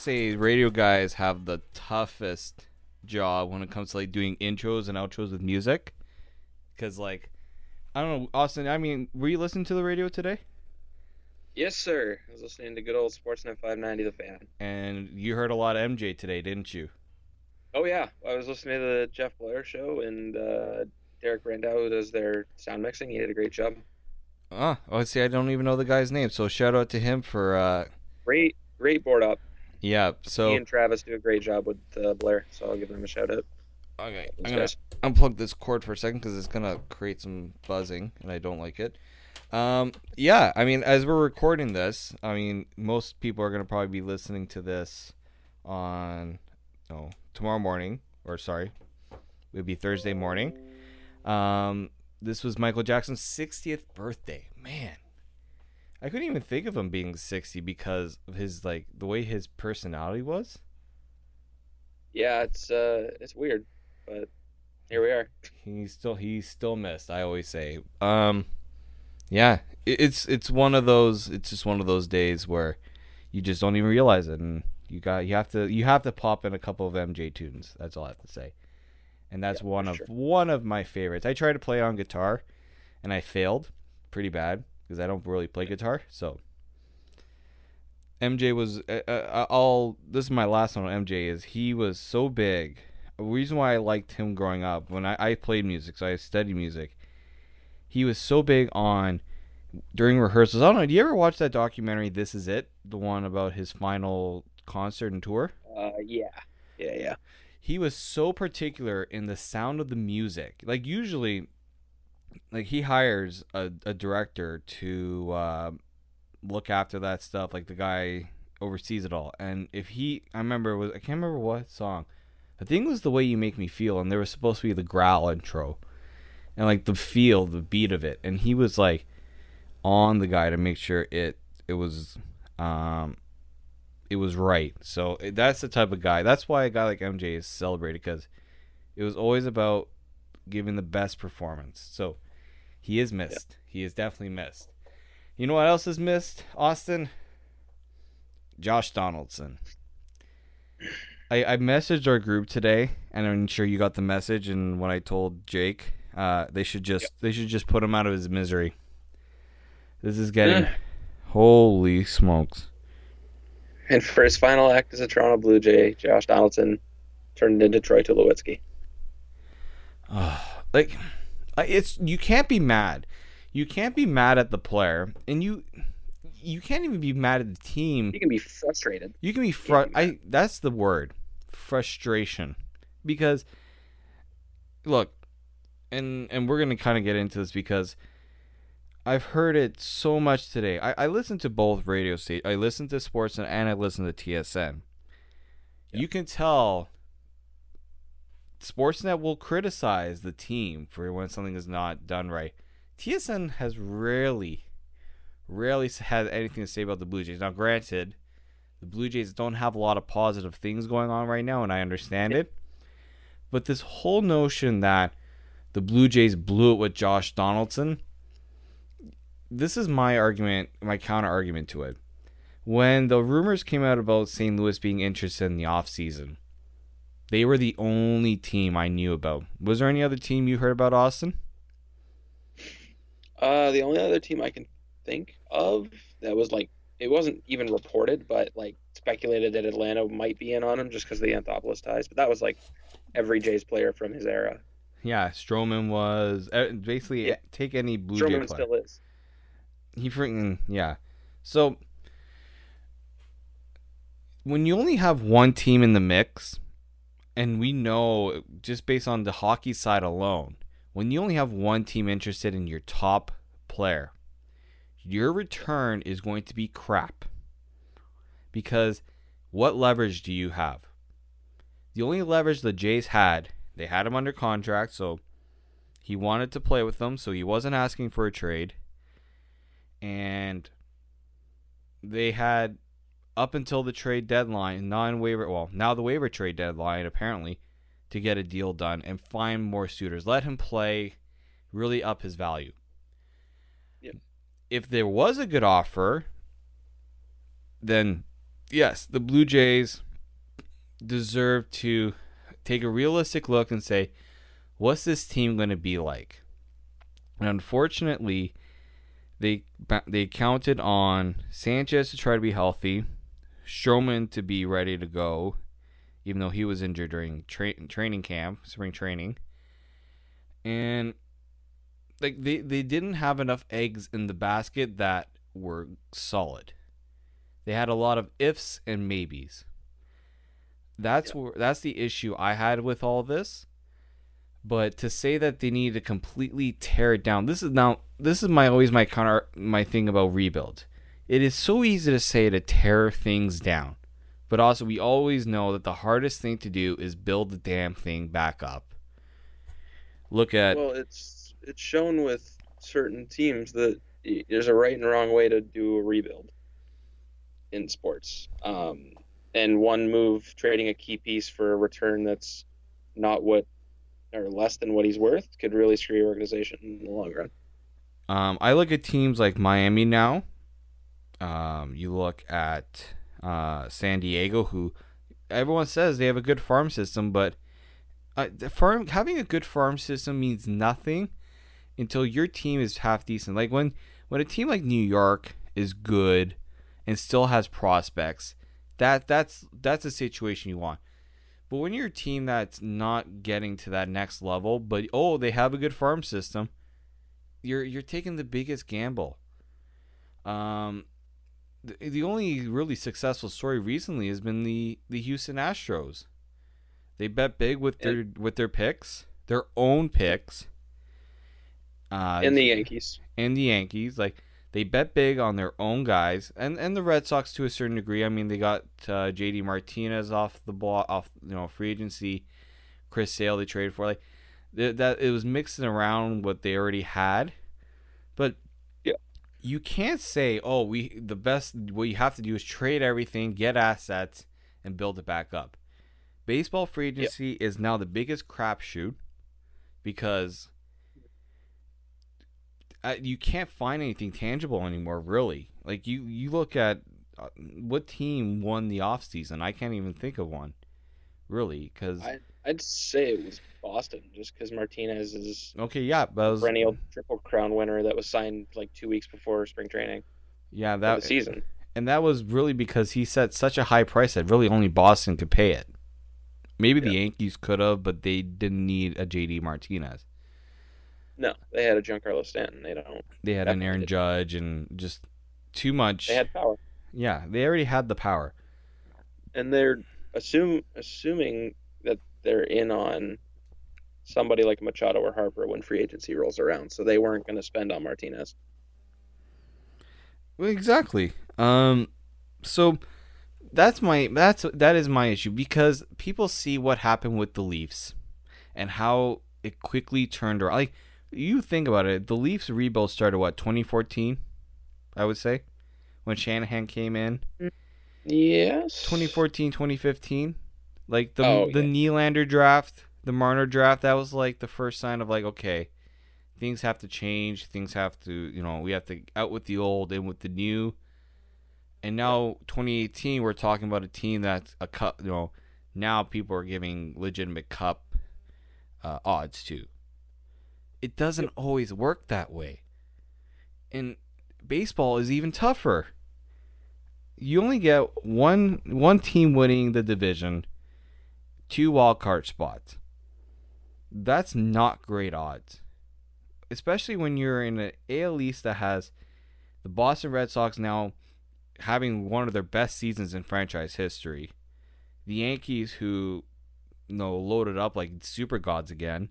say radio guys have the toughest job when it comes to like doing intros and outros with music. Cause like, I don't know, Austin. I mean, were you listening to the radio today? Yes, sir. I was listening to good old Sportsnet 590 The Fan. And you heard a lot of MJ today, didn't you? Oh yeah, I was listening to the Jeff Blair show and uh, Derek who does their sound mixing. He did a great job. Ah, oh, see, I don't even know the guy's name. So shout out to him for, uh, Great, great board up. Yeah. So he and Travis do a great job with uh, Blair, so I'll give them a shout out. okay, I'm gonna guys. unplug this cord for a second because it's gonna create some buzzing, and I don't like it. Um, yeah, I mean, as we're recording this, I mean, most people are gonna probably be listening to this on, no, tomorrow morning, or sorry, it would be Thursday morning. Um, this was Michael Jackson's 60th birthday. Man, I couldn't even think of him being 60 because of his like the way his personality was. Yeah, it's uh, it's weird, but here we are. He's still he's still missed. I always say. Um, yeah, it's it's one of those. It's just one of those days where you just don't even realize it, and you got you have to you have to pop in a couple of MJ tunes. That's all I have to say. And that's Yeah, one of sure. one of my favorites. I tried to play on guitar, and I failed pretty bad because I don't really play guitar. So MJ was uh, uh, all. This is my last one on MJ. Is he was so big. The reason why I liked him growing up when I, I played music, so I studied music. He was so big on during rehearsals. I don't know. Do you ever watch that documentary? This is it, the one about his final concert and tour. Uh, yeah, yeah, yeah. He was so particular in the sound of the music. Like usually, like he hires a, a director to uh, look after that stuff. Like the guy oversees it all. And if he, I remember it was I can't remember what song. I think it was the way you make me feel, and there was supposed to be the growl intro, and like the feel, the beat of it, and he was like on the guy to make sure it it was um it was right. So that's the type of guy. That's why a guy like MJ is celebrated because it was always about giving the best performance. So he is missed. He is definitely missed. You know what else is missed, Austin? Josh Donaldson. I, I messaged our group today, and I'm sure you got the message. And when I told Jake, uh, they should just they should just put him out of his misery. This is getting holy smokes. And for his final act as a Toronto Blue Jay, Josh Donaldson turned into Troy Tulowitzki. Like it's you can't be mad you can't be mad at the player and you you can't even be mad at the team You can be frustrated. you can be fr- I that's the word frustration because look and and we're gonna kind of get into this because I've heard it so much today. I, I listened to both radio stations. I listened to Sports and I listened to TSN. You can tell Sportsnet will criticize the team for when something is not done right. TSN has rarely, rarely had anything to say about the Blue Jays. Now, granted, The Blue Jays don't have a lot of positive things going on right now, and I understand it. But this whole notion that the Blue Jays blew it with Josh Donaldson, this is my argument, my counter argument to it. When the rumors came out about St. Louis being interested in the offseason, they were the only team I knew about. Was there any other team you heard about, Austin? Uh, the only other team I can think of that was like it wasn't even reported, but like speculated that Atlanta might be in on him just because of the Anthopoulos ties. But that was like every Jays player from his era. Yeah, Stroman was uh, basically Yeah. take any Blue Stroman Jay player. still is. He freaking yeah. So when you only have one team in the mix, and we know just based on the hockey side alone, when you only have one team interested in your top player, your return is going to be crap. Because what leverage do you have? The only leverage the Jays had, they had him under contract, so he wanted to play with them, so he wasn't asking for a trade and they had up until the trade deadline, non-waiver, well, now the waiver trade deadline apparently, to get a deal done and find more suitors. Let him play, really up his value. Yep. If there was a good offer, then yes, the Blue Jays deserve to take a realistic look and say, what's this team going to be like? And unfortunately, they they counted on Sanchez to try to be healthy, Stroman to be ready to go, even though he was injured during tra- training camp, spring training, and like they they didn't have enough eggs in the basket that were solid. They had a lot of ifs and maybes. That's where that's the issue I had with all this. But to say that they need to completely tear it down, this is now this is my always my counter my thing about rebuild. It is so easy to say to tear things down, but also we always know that the hardest thing to do is build the damn thing back up. Look at Well, it's it's shown with certain teams that there's a right and wrong way to do a rebuild in sports. Um, and one move trading a key piece for a return that's not what or less than what he's worth could really screw your organization in the long run. Um, I look at teams like Miami now. Um, you look at uh, San Diego, who everyone says they have a good farm system, but uh, the farm having a good farm system means nothing until your team is half decent. Like when when a team like New York is good and still has prospects, that that's that's a situation you want. But when you're a team that's not getting to that next level, but oh, they have a good farm system, you're you're taking the biggest gamble. Um, the, the only really successful story recently has been the the Houston Astros. They bet big with their with their picks, their own picks. Uh, And the Yankees. and the Yankees. Like they bet big on their own guys, and and the Red Sox to a certain degree. I mean, they got uh, J.D. Martinez off the ball, off you know free agency. Chris Sale they traded for like th- that. It was mixing around what they already had. You can't say, oh, we the best. What you have to do is trade everything, get assets, and build it back up. Baseball free agency is now the biggest crapshoot because uh, you can't find anything tangible anymore. Really, like you you look at uh, what team won the offseason. I can't even think of one, really, because I, I'd say it was Boston, just because Martinez is okay, yeah, but was, perennial triple crown winner that was signed like two weeks before spring training yeah that season. and that was really because he set such a high price that really only Boston could pay it. Maybe the Yankees could have, but they didn't need a JD Martinez. No, they had a Giancarlo Stanton. They don't. They had an Aaron. Judge and just too much. They had power, yeah, they already had the power. and they're assume assuming they're in on somebody like Machado or Harper when free agency rolls around. So they weren't going to spend on Martinez. Well, exactly. Um, so that's my that's that is my issue because people see what happened with the Leafs and how it quickly turned around. Like you think about it, the Leafs rebuild started what 2014, I would say, when Shanahan came in, Yes. 2014, 2015. Like the Oh, the yeah. Nylander draft, the Marner draft, that was like the first sign of like, okay, things have to change. Things have to, you know, we have to out with the old, and with the new. And now 2018, we're talking about a team that's a cup. You know, now people are giving legitimate cup uh, odds to. It doesn't always work that way. And baseball is even tougher. You only get one one team winning the division, two wild card spots. That's not great odds. Especially when you're in an AL East that has the Boston Red Sox now having one of their best seasons in franchise history. The Yankees who you know loaded up like super gods again.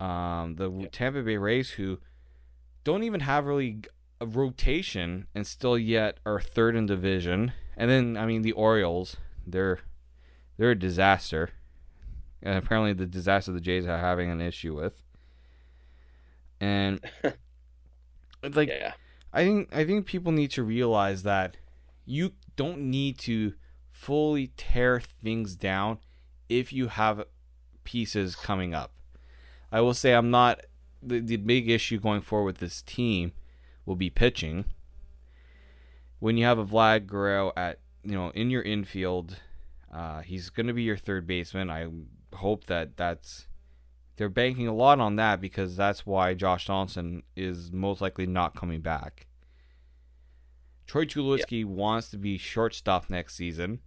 Um, the Yep. Tampa Bay Rays who don't even have really a rotation and still yet are third in division. And then I mean the Orioles, they're they're a disaster. And apparently the disaster the Jays are having an issue with. And it's like yeah. I think I think people need to realize that you don't need to fully tear things down if you have pieces coming up. I will say I'm not the, the big issue going forward with this team will be pitching. When you have a Vlad Guerrero at you know in your infield, uh, he's going to be your third baseman. I hope that that's they're banking a lot on that because that's why Josh Donaldson is most likely not coming back. Troy Tulowitzki wants to be shortstop next season.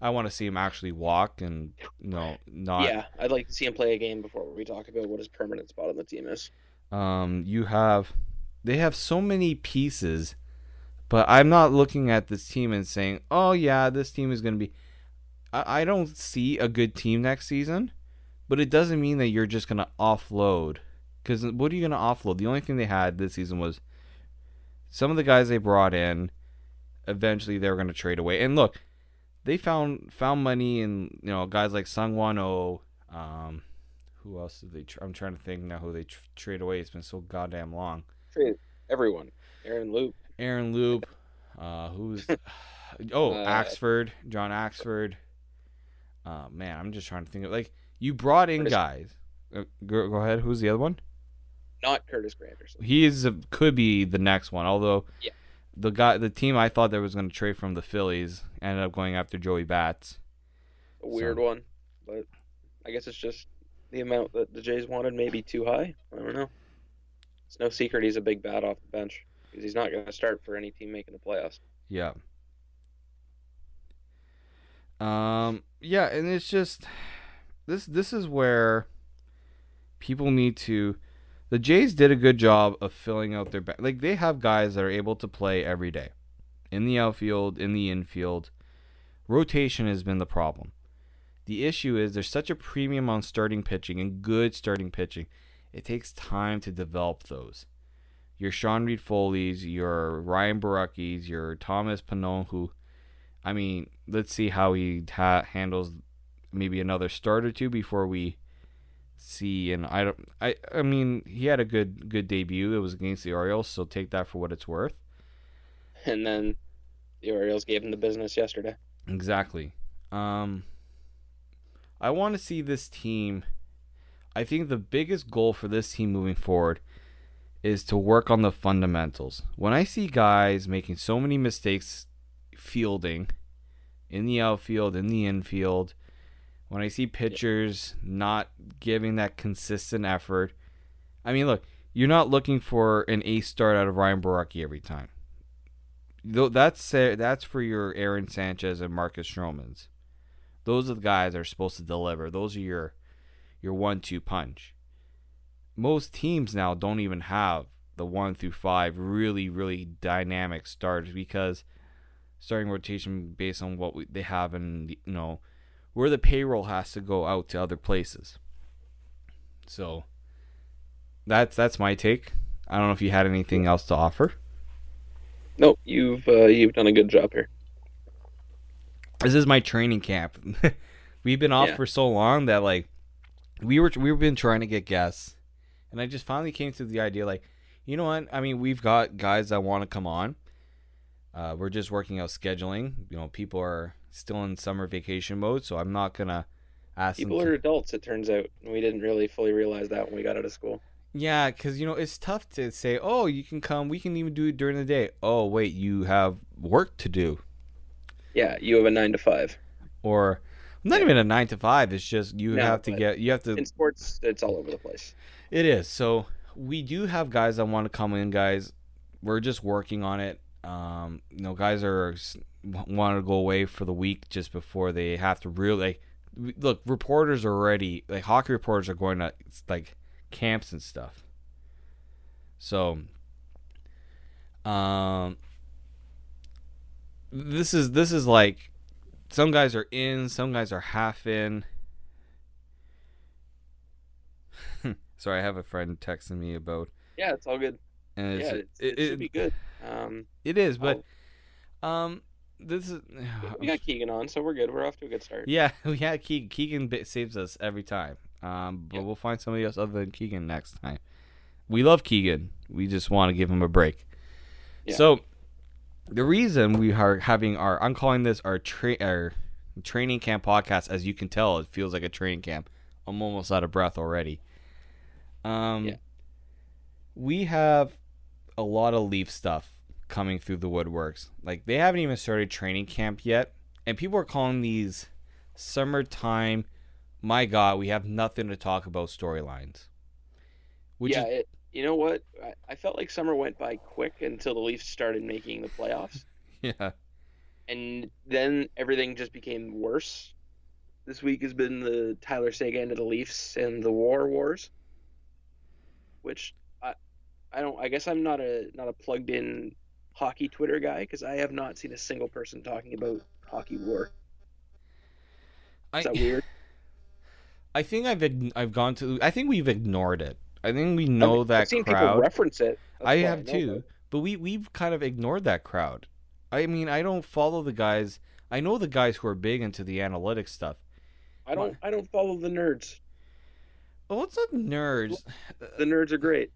I want to see him actually walk and you know not yeah, I'd like to see him play a game before we talk about what his permanent spot on the team is. um, you have they have so many pieces, but I'm not looking at this team and saying, "Oh yeah, this team is going to be." I, I don't see a good team next season, but it doesn't mean that you're just going to offload. Because what are you going to offload? The only thing they had this season was some of the guys they brought in. Eventually, they were going to trade away. And look, they found found money in you know guys like Seunghwan Oh. Um, who else did they? Tr- I'm trying to think now who they tr- trade away. It's been so goddamn long. Trade everyone. Aaron Loup. Aaron Loup, uh, who's oh Uh, Axford, John Axford. Uh, man, I'm just trying to think of like you brought in Curtis- guys. Uh, go, go ahead. Who's the other one? Not Curtis Granderson. He is a, could be the next one. Although Yeah. the guy, the team I thought that was going to trade from the Phillies ended up going after Joey Bats. A weird So- one, but I guess it's just the amount that the Jays wanted maybe too high. I don't know. It's no secret he's a big bat off the bench because he's not going to start for any team making the playoffs. Yeah. Um yeah, and it's just this this is where people need to the Jays did a good job of filling out their ba- like they have guys that are able to play every day in the outfield, in the infield. Rotation has been the problem. The issue is there's such a premium on starting pitching and good starting pitching. It takes time to develop those. Your Sean Reid-Foley's, your Ryan Borucki's, your Thomas Pannone, who, I mean, let's see how he ha- handles maybe another start or two before we see. And I don't, I, I mean, he had a good, good debut. It was against the Orioles, so take that for what it's worth. And then the Orioles gave him the business yesterday. Exactly. Um, I want to see this team. I think the biggest goal for this team moving forward is to work on the fundamentals. When I see guys making so many mistakes fielding in the outfield, in the infield, when I see pitchers not giving that consistent effort, I mean, look, you're not looking for an ace start out of Ryan Borucki every time. Though that's uh, that's for your Aaron Sanchez and Marcus Stromans. Those are the guys that are supposed to deliver. Those are your your one-two punch. Most teams now don't even have the one through five really really dynamic starters because starting rotation based on what we, they have and you know where the payroll has to go out to other places. So that's that's my take. I don't know if you had anything else to offer. Nope, you've uh, you've done a good job here. this is my training camp. We've been off Yeah. for so long that like we were we've been trying to get guests, and I just finally came to the idea like, you know what? I mean, we've got guys that want to come on. Uh, we're just working out scheduling. You know, people are still in summer vacation mode, so I'm not gonna ask People are To, adults, it turns out. We didn't really fully realize that when we got out of school. yeah, because you know it's tough to say, oh, you can come. We can even do it during the day. Oh, wait, you have work to do, Yeah, you have a nine to five. or not even a nine to five. It's just you No, have to get. You have to. In sports, it's all over the place. It is. So we do have guys that want to come in, guys. We're just working on it. Um, you know, guys are want to go away for the week just before they have to really like. Look, reporters are already like hockey reporters are going to like camps and stuff. So, um, this is this is like some guys are in, some guys are half in. Sorry, I have a friend texting me about, Yeah, it's all good. and it's, yeah, it's, it, it, should be good. Um, it is, but um, this is we got Keegan on, so we're good. We're off to a good start. yeah, yeah. Keegan, Keegan saves us every time. Um, but Yeah. we'll find somebody else other than Keegan next time. We love Keegan. We just want to give him a break. Yeah. So, the reason we are having our I'm calling this our tra- our training camp podcast. As you can tell, it feels like a training camp. I'm almost out of breath already. Um, Yeah. we have a lot of Leaf stuff coming through the woodworks. Like they haven't even started training camp yet, and people are calling these summertime. My God, we have nothing to talk about storylines. Yeah, is it, you know what? I, I felt like summer went by quick until the Leafs started making the playoffs, yeah, and then everything just became worse. This week has been the Tyler Seguin to the Leafs and the War Wars, which I, I don't. I guess I'm not a not a plugged in hockey Twitter guy because I have not seen a single person talking about hockey war. I Is that weird? I think I've I've gone to. I think we've ignored it. I think we know I've, that I've seen people crowd. reference it. That's I have know too, that. but we we've kind of ignored that crowd. I mean, I don't follow the guys. I know the guys who are big into the analytics stuff. I don't. I don't follow the nerds. Oh, it's not nerds. The nerds are great.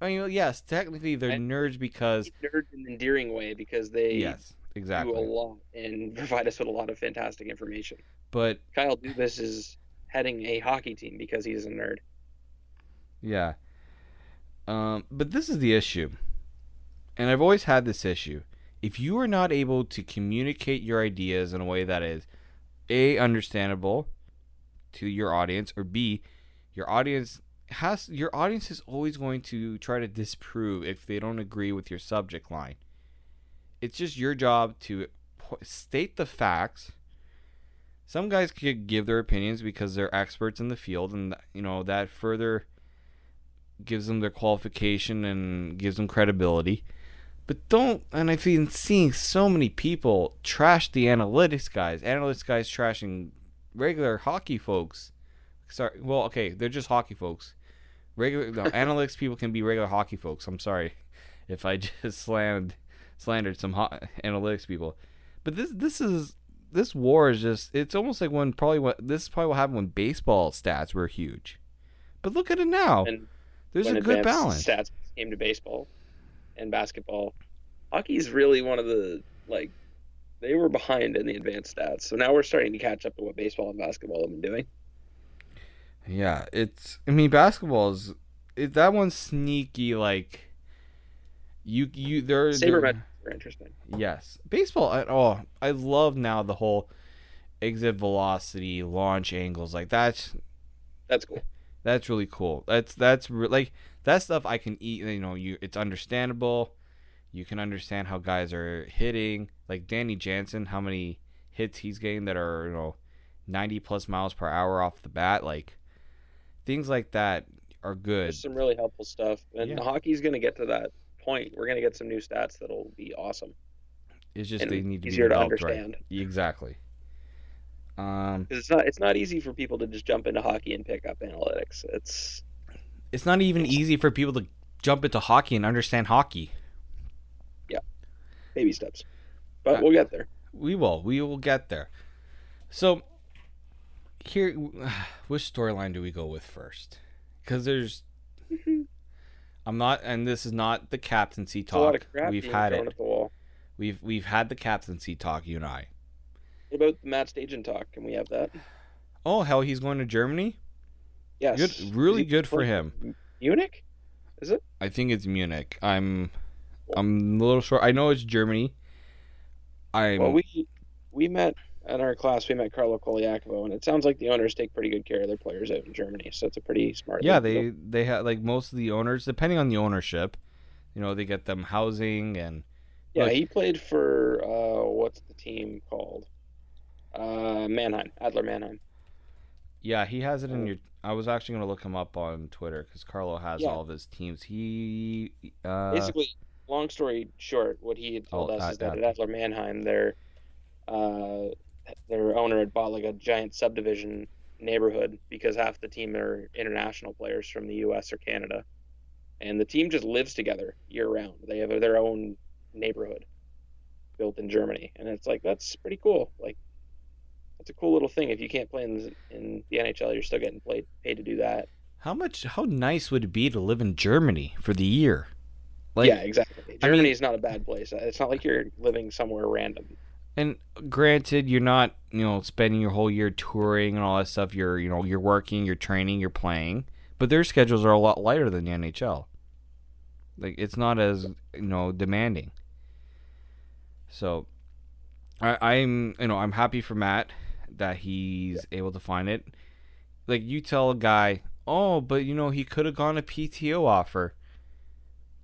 I mean, yes, technically they're I- nerds because Nerds in an endearing way because they yes, exactly do a lot and provide us with a lot of fantastic information. But Kyle Dubas is heading a hockey team because he's a nerd. yeah, um, but this is the issue, and I've always had this issue. If you are not able to communicate your ideas in a way that is a understandable to your audience, or b your audience has your audience is always going to try to disprove if they don't agree with your subject line. It's just your job to state the facts. Some guys could give their opinions because they're experts in the field, and you know that further gives them their qualification and gives them credibility. But don't, and I've been seeing so many people trash the analytics guys. Analytics guys trashing regular hockey folks. Sorry, well, okay, they're just hockey folks. Regular no, analytics people can be regular hockey folks. I'm sorry if I just slandered slandered some ho- analytics people. But this this is this war is just it's almost like when probably what this is probably what happened when baseball stats were huge. But look at it now. And There's a good balance. Stats came to baseball and basketball. Hockey is really one of the like they were behind in the advanced stats. So now we're starting to catch up to what baseball and basketball have been doing. Yeah, it's. I mean, basketball is. It, that one's sneaky. Like, you you there. Sabermetrics are interesting. Yes, baseball. I, oh, I love now the whole exit velocity, launch angles. Like that's That's cool. that's really cool. That's that's re- like that stuff I can eat. You know, you it's understandable. You can understand how guys are hitting. Like Danny Jansen, how many hits he's getting that are you know ninety plus miles per hour off the bat. Like things like that are good. There's some really helpful stuff. And Yeah. hockey's going to get to that point. We're going to get some new stats that'll be awesome. It's just and they need to easier be to developed right. understand. Exactly. Um, it's not it's not easy for people to just jump into hockey and pick up analytics. It's it's not even easy for people to jump into hockey and understand hockey. Yeah, baby steps. But Uh, we'll get there. We will. We will get there. So here, which storyline do we go with first? Because there's, mm-hmm. I'm not, and this is not the captaincy It's a lot talk. We've had it. We've we've had the captaincy talk, you and I. What about the Matt Stajan talk? Can we have that? Oh hell, he's going to Germany. Yes. Good, really good for him. Munich? Is it? I think it's Munich. I'm I'm a little short. I know it's Germany. I'm Well, we we met in our class. We met Carlo Colaiacovo, and it sounds like the owners take pretty good care of their players out in Germany. So it's a pretty smart. yeah, they go. they have like most of the owners, depending on the ownership, you know, they get them housing and Yeah, Look- he played for uh, what's the team called? Uh, Mannheim, Adler Mannheim. yeah, he has it in Uh, your. I was actually gonna look him up on Twitter because Carlo has Yeah. all of his teams. He uh, Basically, long story short, what he had told Oh, us at is that Adler. at Adler Mannheim, their uh, their owner had bought like a giant subdivision neighborhood because half the team are international players from the U.S. or Canada, and the team just lives together year round. They have their own neighborhood built in Germany, and it's like that's pretty cool. Like that's a cool little thing. If you can't play in, in the NHL, you're still getting played, paid to do that. how much? How nice would it be to live in Germany for the year? Like, yeah, exactly. I mean- Germany's not a bad place. It's not like you're living somewhere random. And granted, you're not, you know, spending your whole year touring and all that stuff. You're, you know, you're working, you're training, you're playing, but their schedules are a lot lighter than the NHL. Like it's not as, you know, demanding. So, I, I'm, you know, I'm happy for Matt that he's able to find it. Like you tell a guy, oh, but you know, he could have gone a PTO offer.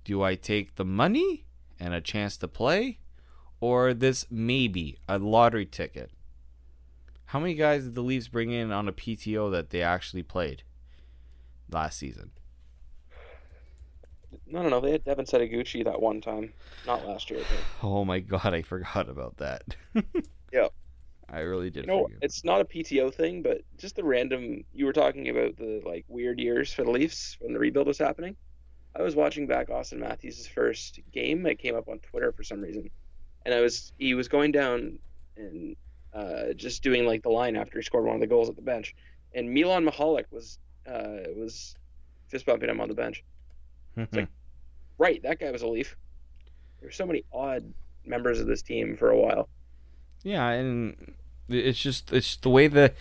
Do I take the money and a chance to play? Or this maybe a lottery ticket. How many guys did the Leafs bring in on a PTO that they actually played last season? No, no, no. They had Devin Setoguchi that one time, not last year. But, Oh my god, I forgot about that. Yeah. I really did you know, forget. it's not a PTO thing, but just the random. You were talking about the like weird years for the Leafs when the rebuild was happening. I was watching back Auston Matthews' first game. It came up on Twitter for some reason, and I was he was going down and uh, just doing like the line after he scored one of the goals at the bench, and Milan Michalek was uh, was fist bumping him on the bench. It's like- Right, that guy was a Leaf. There were so many odd members of this team for a while. Yeah, and it's just it's the way that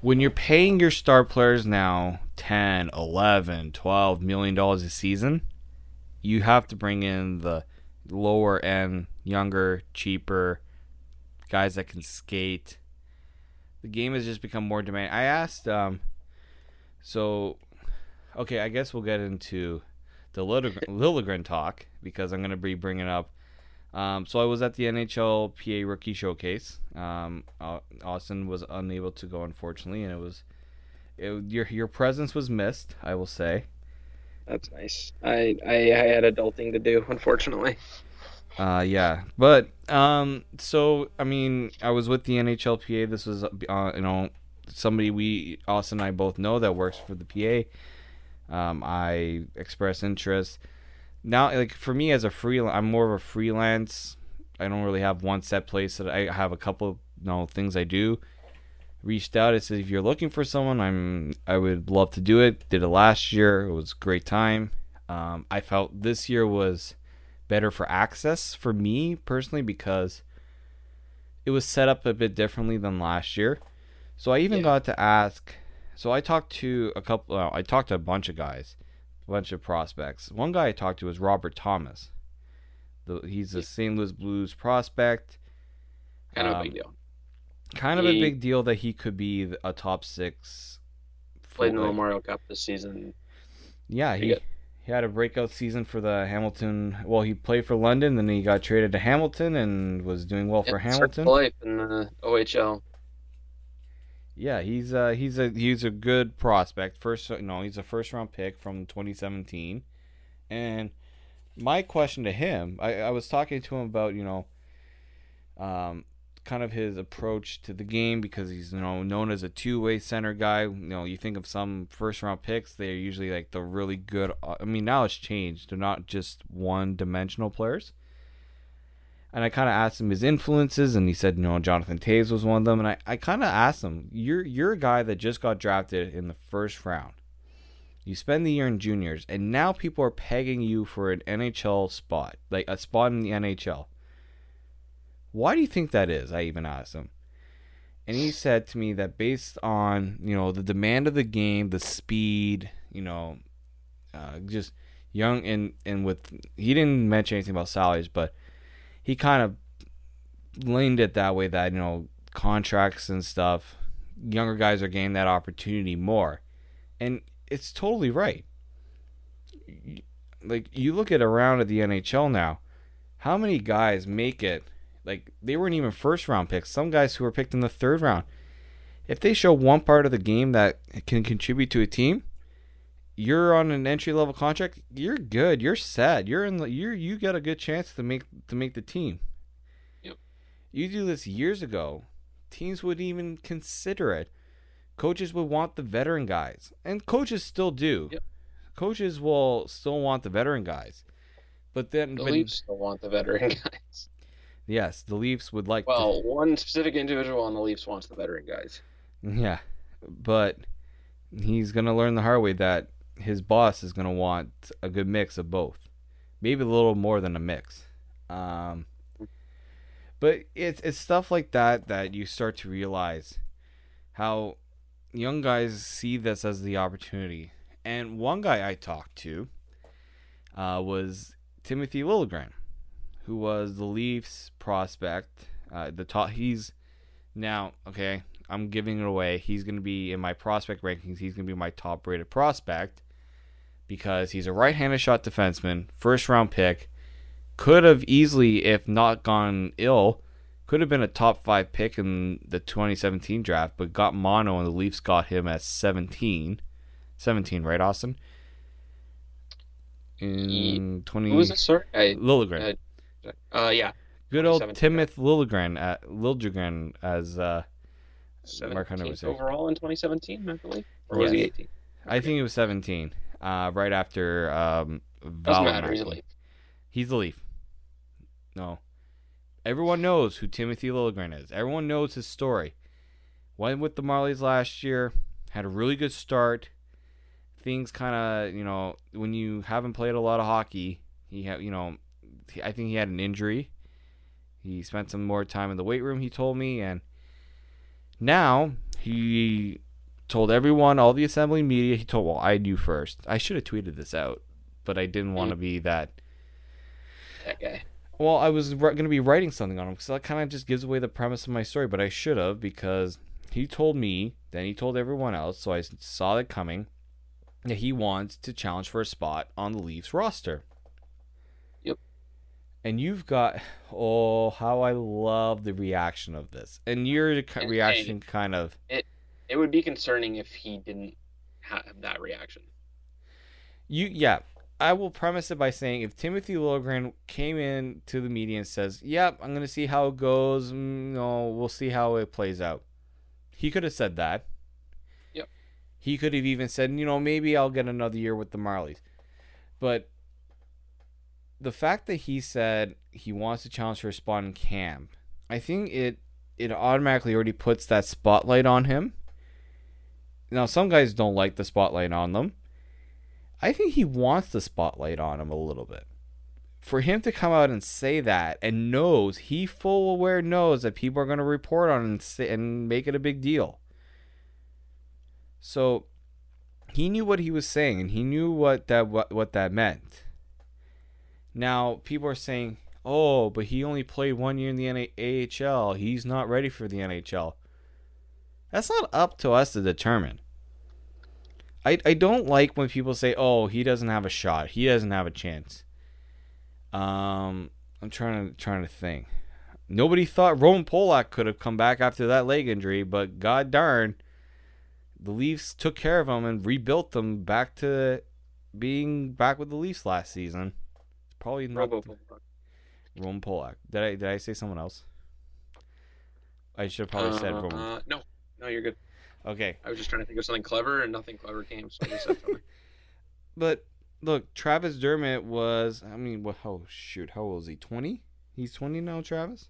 when you're paying your star players now 10, 11, 12 million dollars a season, you have to bring in the lower end, younger, cheaper guys that can skate. The game has just become more demanding. I asked um so okay, I guess we'll get into the Liljegren, Liljegren talk because I'm going to be bringing up um, so I was at the NHL PA Rookie Showcase. Um, Austin was unable to go, unfortunately, and it was it, your your presence was missed. I will say. That's nice. I, I I had adulting to do, unfortunately. Uh, yeah, but um, so I mean, I was with the NHLPA. This was uh, you know somebody we Austin and I both know that works for the PA. Um, I express interest. Now, like for me as a free, I'm more of a freelance. I don't really have one set place that I have a couple you know things I do. Reached out. It said if you're looking for someone, I'm I would love to do it. Did it last year. It was a great time. Um, I felt this year was better for access for me personally because it was set up a bit differently than last year. So I even Yeah. got to ask. So I talked to a couple. Well, I talked to a bunch of guys, a bunch of prospects. One guy I talked to was Robert Thomas. The, he's a St. Louis Blues prospect. Kind of a Um, big deal. Kind of a big deal that he could be a top six. Played in the. Memorial Cup this season. Yeah, he. He had a breakout season for the Hamilton. Well, he played for London, then he got traded to Hamilton and was doing well for Yeah, started Hamilton. life in the OHL. Yeah, he's uh he's a he's a good prospect. First, no, he's a first round pick from 2017. And my question to him, I, I was talking to him about you know, um, kind of his approach to the game because he's you know known as a two way center guy. You know, you think of some first round picks, they're usually like the really good. uh, I mean, now it's changed. They're not just one dimensional players. And I kind of asked him his influences, and he said, you know, Jonathan Toews was one of them. And I, I kind of asked him, you're you're a guy that just got drafted in the first round. You spend the year in juniors, and now people are pegging you for an NHL spot, like a spot in the NHL. Why do you think that is? I even asked him. And he said to me that based on, you know, the demand of the game, the speed, you know, uh, just young and and with he didn't mention anything about salaries, but he kind of leaned it that way that, you know, contracts and stuff, younger guys are getting that opportunity more. And it's totally right. Like you look at around at the NHL now, how many guys make it like they weren't even first round picks. Some guys who were picked in the third round. If they show one part of the game that can contribute to a team, you're on an entry level contract. You're good. You're set. You're in the you're you got a good chance to make to make the team. Yep. You do this years ago, teams wouldn't even consider it. Coaches would want the veteran guys, and coaches still do. Yep. Coaches will still want the veteran guys, but then The but- Leafs still want the veteran guys. Yes, the Leafs would like. to- Well, one specific individual on the Leafs wants the veteran guys. Yeah, but he's gonna learn the hard way that his boss is gonna want a good mix of both, maybe a little more than a mix. Um, but it's it's stuff like that that you start to realize how young guys see this as the opportunity. And one guy I talked to uh, was Timothy Liljegren, who was the Leafs prospect. Uh, the top, he's now okay. I'm giving it away. He's going to be in my prospect rankings. He's going to be my top rated prospect because he's a right handed shot defenseman, first round pick. Could have easily, if not gone ill, could have been a top five pick in the 2017 draft, but got mono and the Leafs got him at 17. 17, right, Austin? In 20. Who was this, sorry? I, Liljegren. Uh, yeah. Good old 2017, Timothy Liljegren, at Liljegren as uh, Mark Hunter 17th was overall in 2017, I believe. Or was he Yes. 18? I think he was 17, uh, right after um, Doesn't matter. He's a Leaf. He's the Leaf. No. Everyone knows who Timothy Liljegren is. Everyone knows his story. Went with the Marlies last year, had a really good start. Things kind of, you know, when you haven't played a lot of hockey, he had, you know, I think he had an injury. He spent some more time in the weight room, he told me, and now he told everyone, all the assembly media, he told, well, I knew first. I should have tweeted this out, but I didn't want to mm. be that That guy. well, I was going to be writing something on him because that kind of just gives away the premise of my story, but I should have because he told me, then he told everyone else, so I saw it coming that he wants to challenge for a spot on the Leafs roster. And you've got, oh, how I love the reaction of this. And your And- reaction kind of, It it would be concerning if he didn't have that reaction. you, yeah. I will premise it by saying if Timothy Liljegren came in to the media and says, "Yep, I'm going to see how it goes. Mm, no, we'll see how it plays out," he could have said that. Yep. He could have even said, "You know, maybe I'll get another year with the Marlies," but the fact that he said he wants to challenge for a spot in camp, I think it it automatically already puts that spotlight on him. Now, some guys don't like the spotlight on them. I think he wants the spotlight on him a little bit. For him to come out and say that and knows he full aware knows that people are going to report on and say, and make it a big deal. So he knew what he was saying and he knew what that what, what that meant. Now people are saying, "Oh, but he only played one year in the AHL. He's not ready for the NHL." That's not up to us to determine. I, I don't like when people say, "Oh, he doesn't have a shot. He doesn't have a chance." Um, I'm trying to trying to think. Nobody thought Roman Polak could have come back after that leg injury, but god darn, the Leafs took care of him and rebuilt them back to being back with the Leafs last season. Probably not Robo- Roman Polak. Did I did I say someone else? I should have probably said Roman. Uh, no, no, you're good. Okay, I was just trying to think of something clever, and nothing clever came, so I just said. But look, Travis Dermott was. I mean, what? Oh shoot, how old is he? Twenty? He's twenty now, Travis.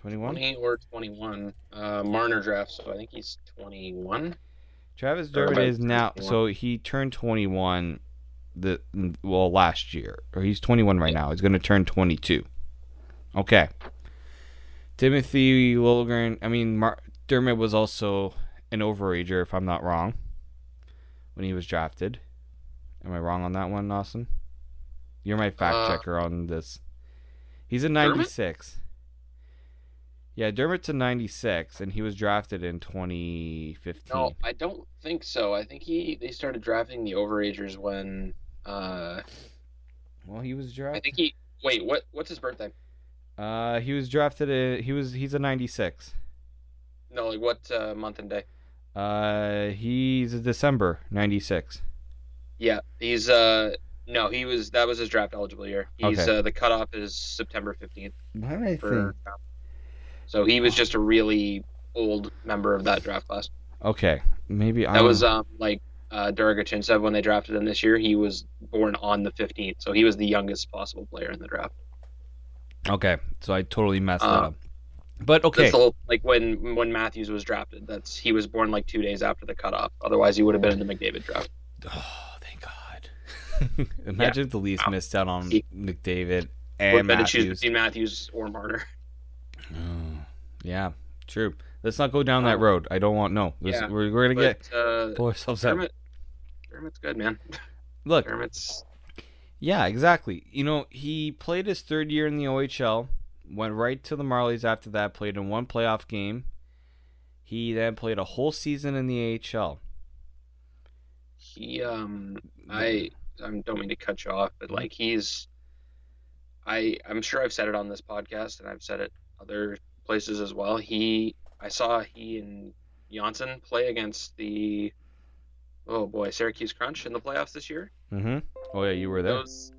Twenty-one. 20 or 21. Uh, Marner draft, so I think he's 21. Travis Dermott is now. 21. So he turned twenty-one. The well last year, or he's twenty-one right now. He's going to turn twenty-two. Okay. Timothy Liljegren. I mean, Mar- Dermott was also an overager, if I'm not wrong, when he was drafted. Am I wrong on that one, Austin? You're my fact Uh, checker on this. He's a Dermott? 96. Yeah, Dermott's a 96, and he was drafted in 2015. No, I don't think so. I think he they started drafting the overagers when uh Well, he was drafted. I think he wait, what what's his birthday? Uh, he was drafted. In, he was. He's a 96. No, like what uh, month and day? Uh, he's a December 96. Yeah, he's uh no, he was that was his draft eligible year. He's Okay. uh the cutoff is September 15th Why did I for So he was just a really old member of that draft class. Okay, maybe I That was um like uh Der-Arguchintsev when they drafted him this year. He was born on the 15th, so he was the youngest possible player in the draft. okay. So I totally messed that Uh, up. But okay, whole like when when Matthews was drafted. That's he was born like two days after the cutoff. Otherwise, he would have been in the McDavid draft. oh thank God. Imagine if the Leafs missed out on He- McDavid and to choose Matthews. between Matthews or Marner. Oh, yeah, true. Let's not go down that Um, road. I don't want no. Yeah, we're, we're gonna get uh, pull ourselves. Dermott, Dermott's good, man. Look, Dermott's Yeah, exactly. You know, he played his third year in the OHL, went right to the Marlies after that, played in one playoff game. He then played a whole season in the AHL. he um I I don't mean to cut you off, but like he's I I'm sure I've said it on this podcast and I've said it other places as well. He I saw he and Johnsson play against the oh boy Syracuse Crunch in the playoffs this year. Mm-hmm. Oh yeah, you were there. Those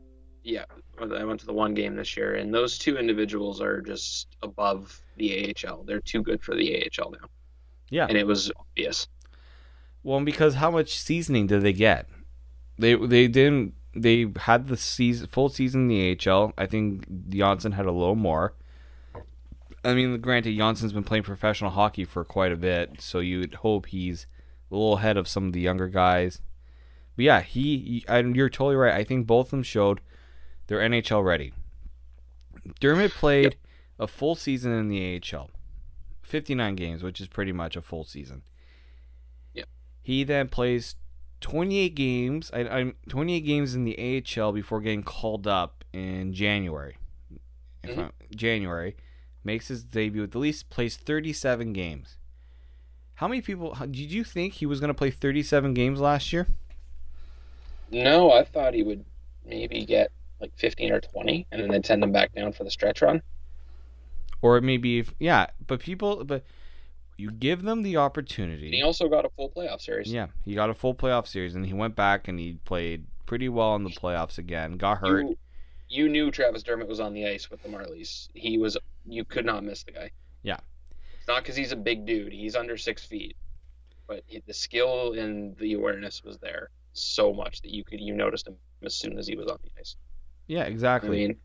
yeah, I went to the one game this year, and those two individuals are just above the AHL. They're too good for the AHL now, Yeah. and it was obvious. Well, because how much seasoning did they get? They they didn't. They had the season full season in the AHL. I think Johnsson had a little more. I mean, granted, Johnsson's been playing professional hockey for quite a bit, so you'd hope he's a little ahead of some of the younger guys. But yeah, he. And you're totally right. I think both of them showed they're NHL ready. Dermott played a full season in the AHL, 59 games, which is pretty much a full season. He then plays 28 games. I, I'm 28 games in the AHL before getting called up in January. Mhm. January makes his debut at the least plays 37 games. How many people how- did you think he was going to play 37 games last year? No, I thought he would maybe get like 15 or 20, and then they'd send him back down for the stretch run. Or maybe if yeah, but people but you give them the And opportunity. he also got a full playoff series. Yeah, he got a full playoff series and he went back and he played pretty well in the playoffs again. Got hurt. You, you knew Travis Dermott was on the ice with the Marlies. He was. You could not miss the guy. Yeah. It's not because he's a big dude. He's under six feet, but he- the skill and the awareness was there so much that you could you noticed him as soon as he was on the ice. yeah, exactly. I mean,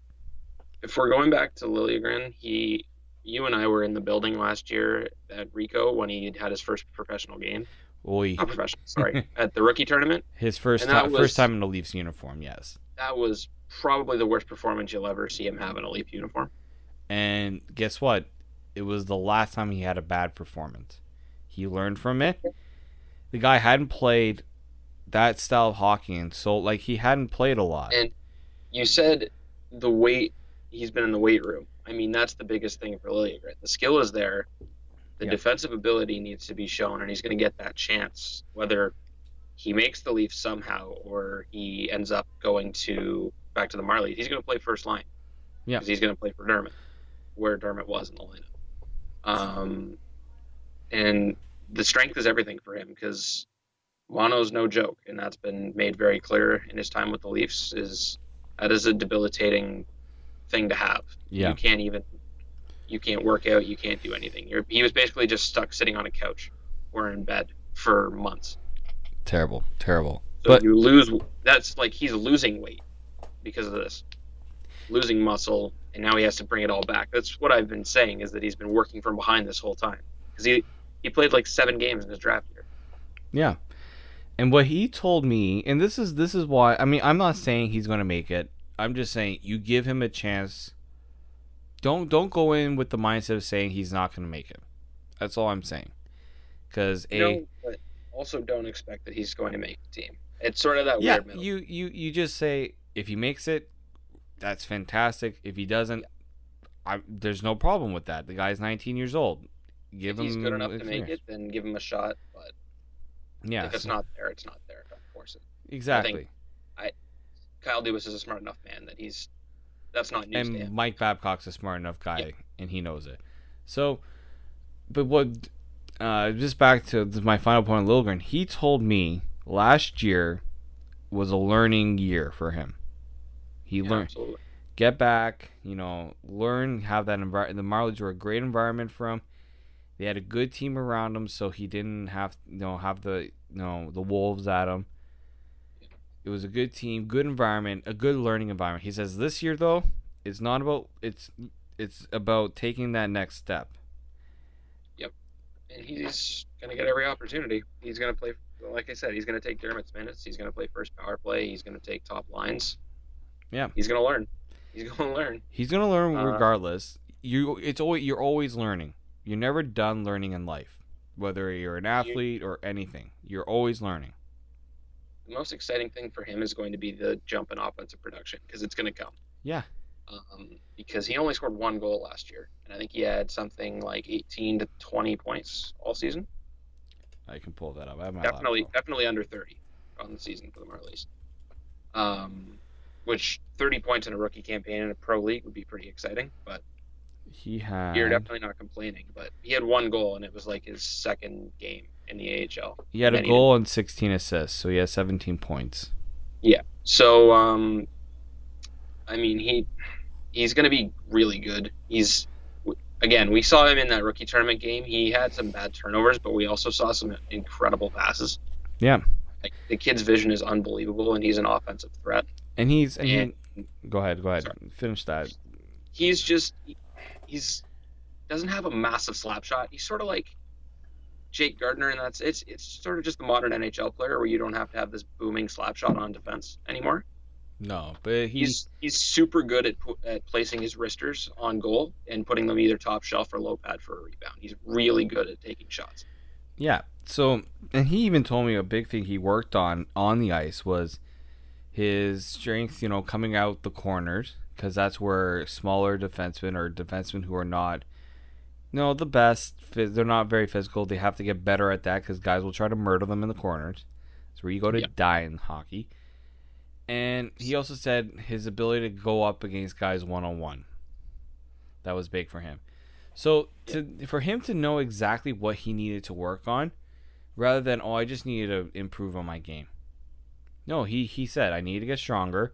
if we're going back to Liljegren, he, you and I were in the building last year at Ricoh when he had his first professional game. Oy. Not professional, sorry, at the rookie tournament. His first time, was- first time in a Leafs uniform, yes. That was probably the worst performance you'll ever see him have in a Leaf uniform. And guess what? It was the last time he had a bad performance. He learned from it. The guy hadn't played that style of hockey, and so like he hadn't played a lot. And you said the weight he's been in the weight room. I mean, that's the biggest thing for Liljegren. The skill is there. The Yeah. defensive ability needs to be shown, and he's going to get that chance. Whether he makes the Leafs somehow or he ends up going to back to the Marlies, he's going to play first line. Yeah. 'Cause he's going to play for Dermott, where Dermott was in the lineup. Um, and the strength is everything for him because mono's no joke, and that's been made very clear in his time with the Leafs. Is that is a debilitating thing to have. Yeah. You can't even you can't work out, you can't do anything. You're, he was basically just stuck sitting on a couch or in bed for months. terrible, terrible. So But- you lose that's like he's losing weight because of this. Losing muscle and now he has to bring it all back. That's what I've been saying is that he's been working from behind this whole time. Cuz he he played like 7 games in his draft year. Yeah. And what he told me, and this is this is why I mean I'm not saying he's going to make it. I'm just saying you give him a chance don't don't go in with the mindset of saying he's not going to make it. That's all I'm saying. Because a also don't expect that he's going to make the team. It's sort of that yeah, weird middle. you you you just say if he makes it, that's fantastic. If he doesn't, I, there's no problem with that. The guy's 19 years old. Give if he's him good enough to make it, then give him a shot. But Yeah, if it's not there, it's not there. Don't force it. exactly. Kyle Dubas is a smart enough man that he's that's not news to and him. Mike Babcock's a smart enough guy, Yeah. and he knows it. So, but what? Uh, just back to my final point on Liljegren. He told me last year was a learning year for him. He Yeah, learned absolutely. get back, you know, learn have that environment. The Marlies were a great environment for him. They had a good team around him, so he didn't have you know have the you know the wolves at him. It was a good team, good environment, a good learning environment. He says this year though, it's not about it's it's about taking that next step. Yep, and he's going to get every opportunity. He's going to play, like I said, he's going to take Dermott's minutes. He's going to play first power play. He's going to take top lines. Yeah. He's going to learn. He's going to learn. He's gonna learn Uh, regardless. You it's always you're always learning. You're never done learning in life, whether you're an athlete or anything. You're always learning. The most exciting thing for him is going to be the jump in offensive production because it's going to come. Yeah. Um, because he only scored one goal last year, and I think he had something like 18 to 20 points all season. I can pull that up. I have my definitely laptop. definitely under 30 on the season for the Marlies. Um, which 30 points in a rookie campaign in a pro league would be pretty exciting, but He had you're definitely not complaining. But he had one goal and it was like his second game in the AHL. he had a and goal and 16 assists, so he has 17 points. Yeah. So um, I mean he he's going to be really good. He's again we saw him in that rookie tournament game. He had some bad turnovers, but we also saw some incredible passes. Yeah. Like the kid's vision is unbelievable, and he's an offensive threat. And he's and And- he, go ahead, go ahead, Sorry. finish that. he's just he's doesn't have a massive slap shot. He's sort of like Jake Gardiner, and that's it's it's sort of just the modern NHL player where you don't have to have this booming slap shot on defense anymore. No, but he's He's he's super good at at placing his wristers on goal and putting them either top shelf or low pad for a rebound. He's really good at taking shots. yeah. So and he even told me a big thing he worked on on the ice was his strength. You know, coming out the corners because that's where smaller defensemen or defensemen who are not no the best they're not very physical they have to get better at that because guys will try to murder them in the corners. It's where you go to die in hockey. And he also said his ability to go up against guys one-on-one. That was big for him. So to for him to know exactly what he needed to work on rather than oh i just needed to improve on my game no he he said i need to get stronger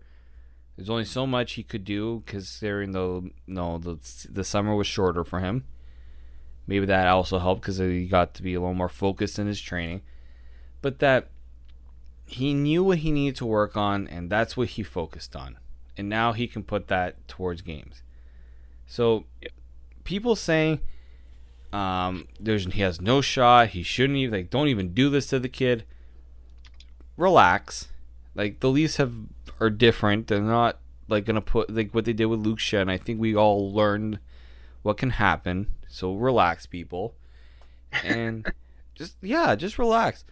there's only so much he could do considering the no the the summer was shorter for him. Maybe that also helped because he got to be a little more focused in his training. But that he knew what he needed to work on, and that's what he focused on. And now he can put that towards games. So people saying um, there's he has no shot, he shouldn't even like don't even do this to the kid. Relax. Like the Leafs have are different. They're not like gonna put like what they did with Luke Schenn. I think we all learned what can happen. So relax, people, and just yeah, just relax.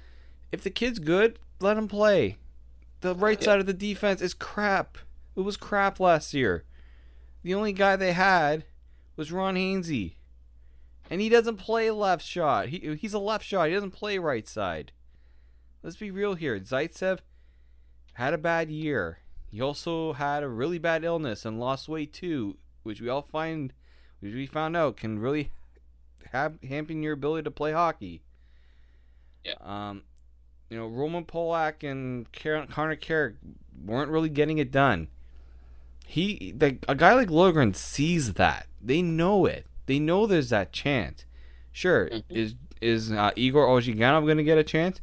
If the kid's good, let him play. The right Yeah. side of the defense is crap. It was crap last year. The only guy they had was Ron Hainsey, and he doesn't play left shot. He he's a left shot. He doesn't play right side. Let's be real here. Zaitsev had a bad year. He also had a really bad illness and lost weight too, which we all find, which we found out can really have hamper your ability to play hockey. Yeah. Um, you know, Roman Polak and Connor Carrick weren't really getting it done. He, like a guy like Logren, sees that. They know it. They know there's that chance. Sure, Mhm. is is uh, Igor Ozhiganov going to get a chance?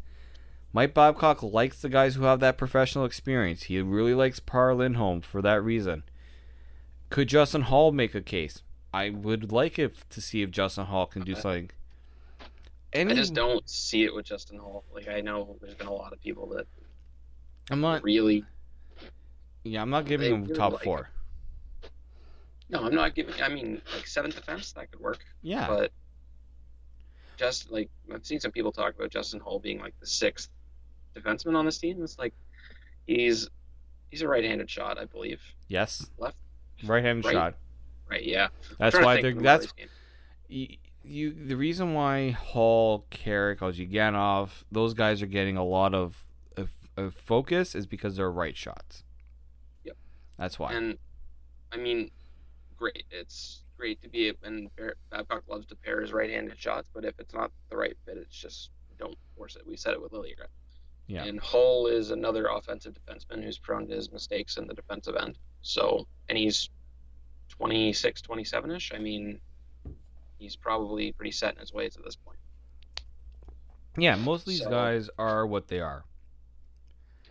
Mike Babcock likes the guys who have that professional experience. He really likes Par Lindholm for that reason. Could Justin Holl make a case? I would like it to see if Justin Holl can do something. I just don't see it with Justin Holl. Like I know there's been a lot of people that I'm not. really Yeah, I'm not giving him top like four. No, I'm not giving. I mean, like seventh defense that could work, Yeah. but just like I've seen some people talk about Justin Holl being like the sixth defenseman on this team. It's like he's he's a right-handed shot, I believe. yes. Left, Right-handed Right. shot. right? Yeah. That's why they're the that's you, you the reason why Holl, Carrick, Ozhiganov, those guys are getting a lot of, of, of focus is because they're right shots. Yep. That's why. And I mean, great. It's great to be and Babcock loves to pair his right-handed shots, but if it's not the right fit, it's just don't force it. We said it with Liljegren. Yeah. And Holl is another offensive defenseman who's prone to his mistakes in the defensive end. So, and he's 26, 27 ish. I mean, he's probably pretty set in his ways at this point. yeah, most of these So- guys are what they are.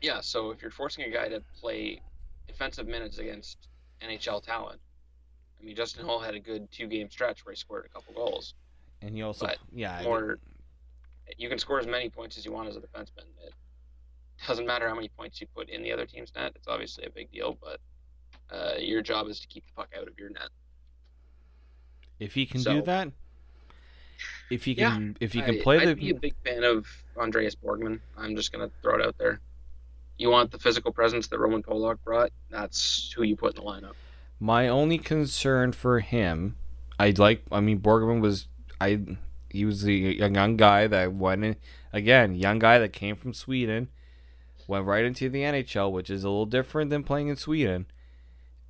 Yeah. So if you're forcing a guy to play defensive minutes against NHL talent, I mean, Justin Holl had a good two game stretch where he scored a couple goals. And he also But yeah, Or you can score as many points as you want as a defenseman. It doesn't matter how many points you put in the other team's net. It's obviously a big deal, but uh, your job is to keep the puck out of your net. if he can So- do that, if he Yeah, can if he can I- play I'd the be a big fan of Andreas Borgman. I'm just gonna throw it out there. You want the physical presence that Roman Polak brought? That's who you put in the lineup. My only concern for him, I'd like. I mean, Borgman was. I. He was a young guy that went in. Again, young guy that came from Sweden, went right into the NHL, which is a little different than playing in Sweden.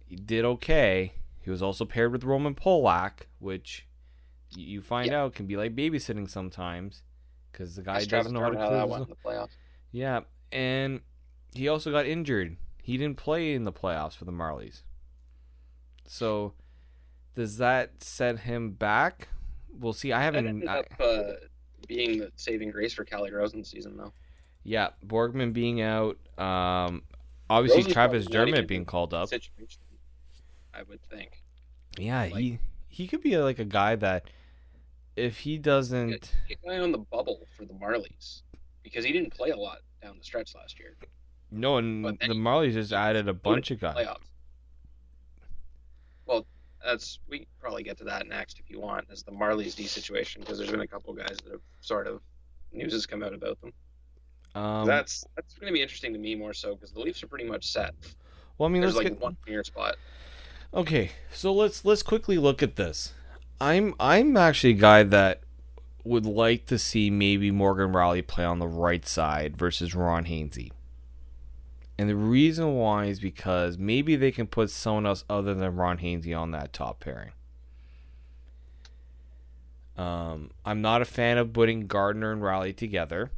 He did okay. He was also paired with Roman Polak, which you find out can be like babysitting sometimes, because the guy doesn't know how to close. that the playoffs. yeah, and he also got injured. He didn't play in the playoffs for the Marlies. So, does that set him back? We'll see. I haven't. ended I, up uh, being the saving grace for Calle Rosen's season, though. Yeah, Borgman being out. Um, obviously Rosen's Travis Dermott being called up. Situation, I would think. Yeah, like- he he could be like a guy that if he doesn't. Guy on the bubble for the Marlies because he didn't play a lot down the stretch last year. No, and the he- Marlies just added a bunch of guys. Well, that's we can probably get to that next if you want, as the Marlies D situation because there's been a couple guys that have sort of news has come out about them. Um, that's that's going to be interesting to me more so because the Leafs are pretty much set. well, I mean, There's like get one clear spot. Okay, so let's let's quickly look at this. I'm I'm actually a guy that would like to see maybe Morgan Rielly play on the right side versus Ron Hainsey. And the reason why is because maybe they can put someone else other than Ron Hainsey on that top pairing. Um, I'm not a fan of putting Gardiner and Rielly together.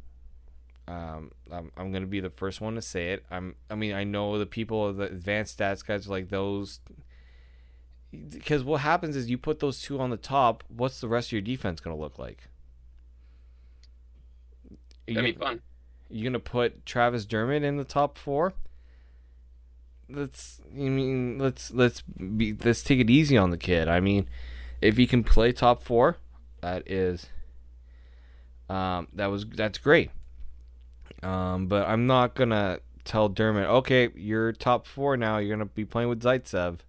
Um, I'm, I'm gonna be the first one to say it. I'm. I mean, I know the people, the advanced stats guys, like those because what happens is you put those two on the top. What's the rest of your defense going to look like? Are That'd you, be fun. you going to put Travis Dermott in the top four? Let's. I mean, let's let's be let's take it easy on the kid. I mean, if he can play top four, that is. Um, that was that's great. Um, but I'm not gonna tell Dermott, okay, you're top four now. You're gonna be playing with Zaitsev.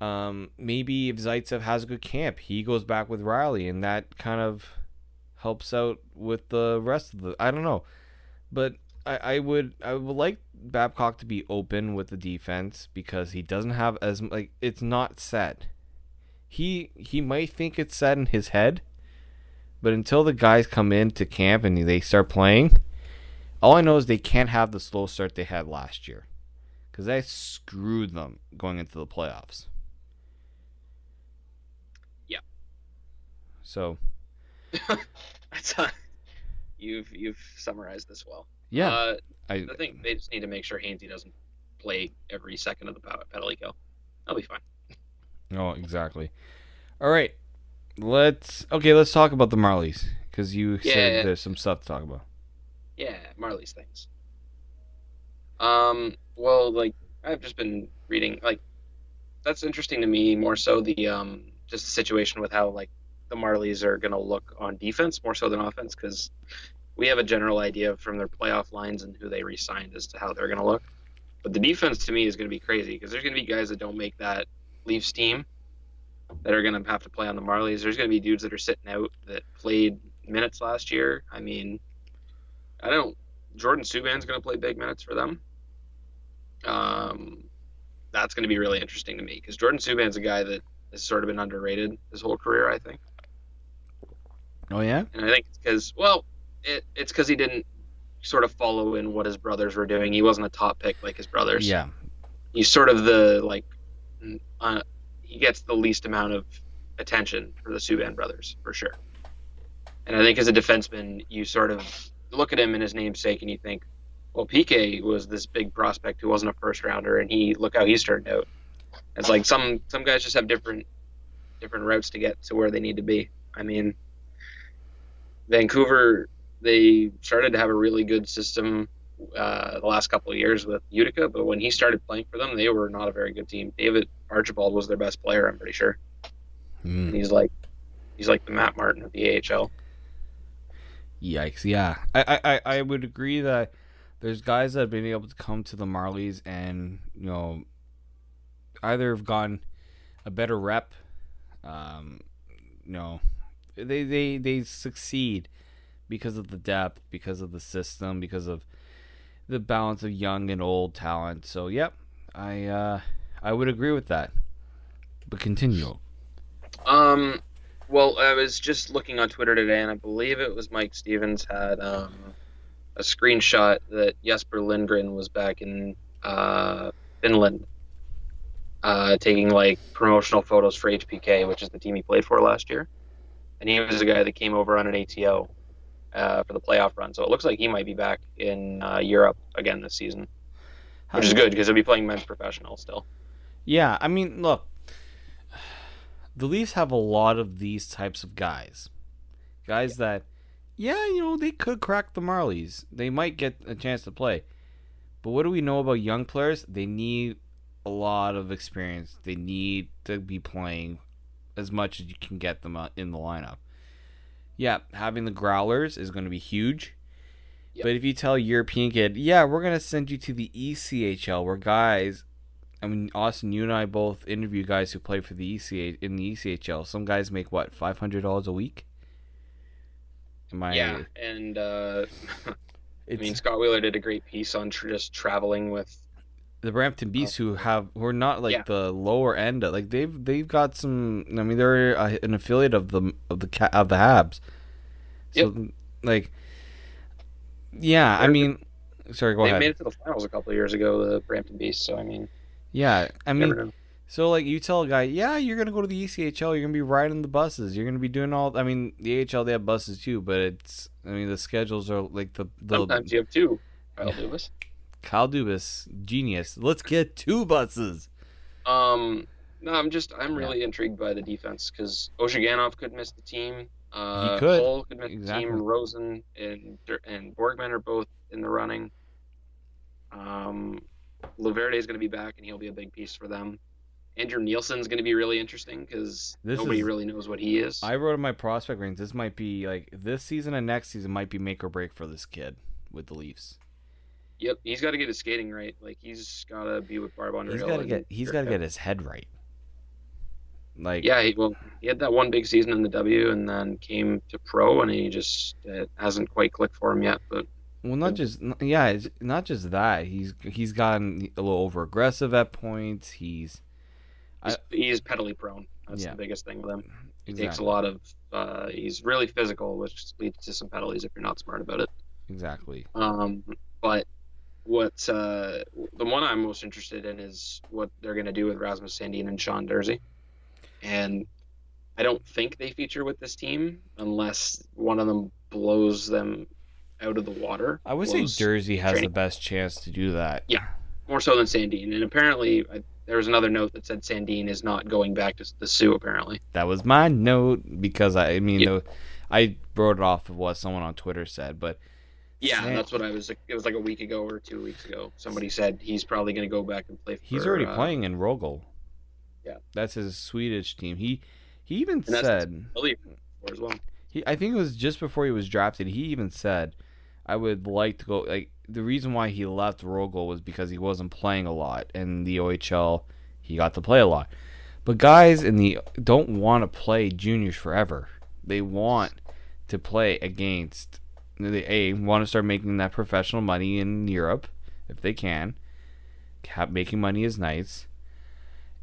Um, maybe if Zaitsev has a good camp, he goes back with Rielly, and that kind of helps out with the rest of the. I don't know, but I, I would I would like Babcock to be open with the defense because he doesn't have as like it's not set. He he might think it's set in his head, but until the guys come into camp and they start playing, all I know is they can't have the slow start they had last year because that screwed them going into the playoffs. Yeah. So That's uh, you've you've summarized this well. yeah, Uh, I I think they just need to make sure Hainsey doesn't play every second of the penalty kill. That'll be fine. oh exactly. All right, let's okay. Let's talk about the Marlies because you Yeah. said there's some stuff to talk about. Yeah, Marley's things. Um, well, like I've just been reading, like that's interesting to me more so the um just the situation with how like the Marlies are gonna look on defense more so than offense because we have a general idea from their playoff lines and who they re-signed as to how they're gonna look. But the defense to me is gonna be crazy because there's gonna be guys that don't make that Leafs team that are going to have to play on the Marlies. There's going to be dudes that are sitting out that played minutes last year. I mean, I don't. Jordan Subban's going to play big minutes for them. Um, that's going to be really interesting to me because Jordan Subban's a guy that has sort of been underrated his whole career. I think, Oh yeah. and I think it's because well, it, it's because he didn't sort of follow in what his brothers were doing. He wasn't a top pick like his brothers. Yeah. he's sort of the like uh, he gets the least amount of attention for the Subban brothers for sure. And I think as a defenseman, you sort of look at him and his namesake, and you think, well, PK was this big prospect who wasn't a first rounder, and he look how he's turned out. It's like some some guys just have different different routes to get to where they need to be. I mean, Vancouver they started to have a really good system uh, the last couple of years with Utica, but when he started playing for them, they were not a very good team. David Archibald was their best player, I'm pretty sure. Mm. He's like he's like the Matt Martin of the AHL. Yikes! Yeah, I, I, I would agree that there's guys that have been able to come to the Marlies and you know either have gotten a better rep, um, you know, they they they succeed because of the depth, because of the system, because of the balance of young and old talent. So yep, I uh, I would agree with that. But continue. Um, well, I was just looking on Twitter today, and I believe it was Mike Stevens had um, a screenshot that Jesper Lindgren was back in uh, Finland, uh, taking like promotional photos for HPK, which is the team he played for last year, and he was a guy that came over on an ATO uh, for the playoff run. So it looks like he might be back in uh, Europe again this season, which is good because he'll be playing men's professional still. Yeah, I mean, look, the Leafs have a lot of these types of guys. Guys that, yeah, you know, they could crack the Marlies. They might get a chance to play. But what do we know about young players? They need a lot of experience. They need to be playing as much as you can get them in the lineup. Yeah, having the Growlers is going to be huge. Yep. But if you tell a European kid, yeah, we're going to send you to the ECHL where guys I mean, Austin, you and I both interview guys who play for the ECH in the ECHL. Some guys make what five hundred dollars a week. Am I? Yeah, and uh, I mean Scott Wheeler did a great piece on tr- just traveling with. The Brampton oh. Beasts who have who are not like Yeah. the lower end. of, Like they've they've got some. I mean, they're a, an affiliate of the of the of the Habs. So like, yeah. I They're- mean, sorry. Go they ahead. made it to the finals a couple of years ago, the Brampton Beasts. So I mean, yeah, I mean. So like you tell a guy, yeah, you're gonna go to the ECHL, you're gonna be riding the buses, you're gonna be doing all. I mean, the AHL they have buses too, but it's. I mean, the schedules are like the the sometimes you have two. Kyle Yeah. Dubas. Kyle Dubas, genius. Let's get two buses. Um, no, I'm just I'm Yeah. really intrigued by the defense because Ozhiganov could miss the team. Uh, could. Holl could miss Exactly. the team. Rosen and and Borgman are both in the running. Um, LoVerde is going to be back, and he'll be a big piece for them. Andrew Nielsen's going to be really interesting because nobody is- really knows what he is. I wrote in my prospect ranks. This might be like this season and next season might be make or break for this kid with the Leafs. Yep, he's got to get his skating right. Like he's got to be with Barb He's Underhill. got to get he's got to get his head right. Like Yeah, he, well, he had that one big season in the W, and then came to pro, and he just it hasn't quite clicked for him yet. But Well, not just yeah, it's not just that. He's he's gotten a little over aggressive at points. He's he's, he's pedally prone. That's Yeah. the biggest thing with him. He takes a lot of. Uh, he's really physical, which leads to some penalties if you're not smart about it. exactly. Um, but what uh, the one I'm most interested in is what they're going to do with Rasmus Sandin and Sean Durzi. And I don't think they feature with this team unless one of them blows them out of the water. I would say Durzi has the best chance to do that. Yeah. more so than Sandin. And apparently, I, there was another note that said Sandin is not going back to the Soo. Apparently, That was my note because I, I mean, Yeah. the- I wrote it off of what someone on Twitter said, but yeah, San- that's what I was. It was like a week ago or two weeks ago. Somebody said he's probably going to go back and play. For, he's already uh, playing in Rögle. Yeah. that's his Swedish team. He he even And said as well. he. I think it was just before he was drafted. He even said, "I would like to go." Like the reason why he left Rögle was because he wasn't playing a lot, and the OHL he got to play a lot. But guys in the don't want to play juniors forever. They want to play against they a want to start making that professional money in Europe if they can. Have, making money is nice.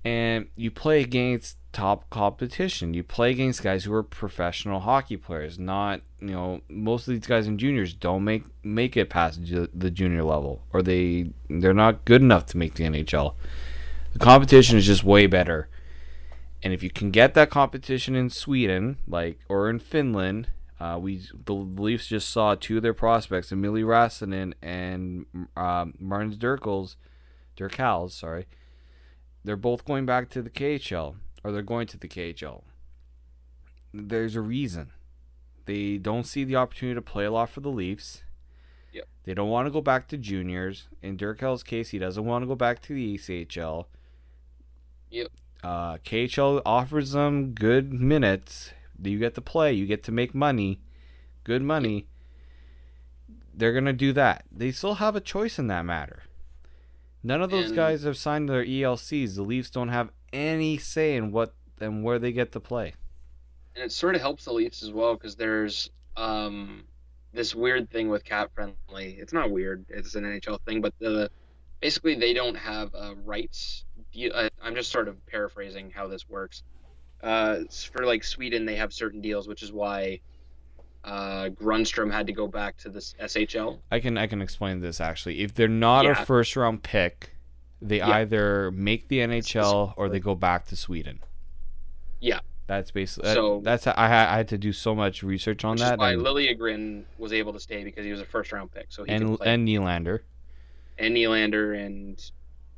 And you play against top competition. You play against guys who are professional hockey players, not you know most of these guys in juniors don't make make it past ju- the junior level, or they they're not good enough to make the NHL. The competition is just way better, and if you can get that competition in Sweden, like or in Finland, uh, we the Leafs just saw two of their prospects, Eemeli Räsänen and um, Martins Dirkels, Dirkals, sorry. They're both going back to the KHL or they're going to the KHL. There's a reason. They don't see the opportunity to play a lot for the Leafs. Yep. They don't want to go back to juniors. In Dirkel's case, he doesn't want to go back to the ECHL. Yep. Uh, KHL offers them good minutes. You get to play. You get to make money. Good money. They're going to do that. They still have a choice in that matter. None of those And- guys have signed their ELCs. The Leafs don't have any say in what and where they get to play. and it sort of helps the Leafs as well because there's um, this weird thing with cap friendly. It's not weird; it's an NHL thing, but the basically they don't have uh, rights. I'm just sort of paraphrasing how this works. Uh, for like Sweden, they have certain deals, which is why uh, Grundstrom had to go back to this SHL. I can I can explain this actually. If they're not Yeah. a first round pick, they Yeah. either make the NHL or they go back to Sweden. Yeah. That's basically that- So- that's I had, I had to do so much research on that why and Liljegren was able to stay because he was a first round pick, so he and, play. and Nylander. and Nylander and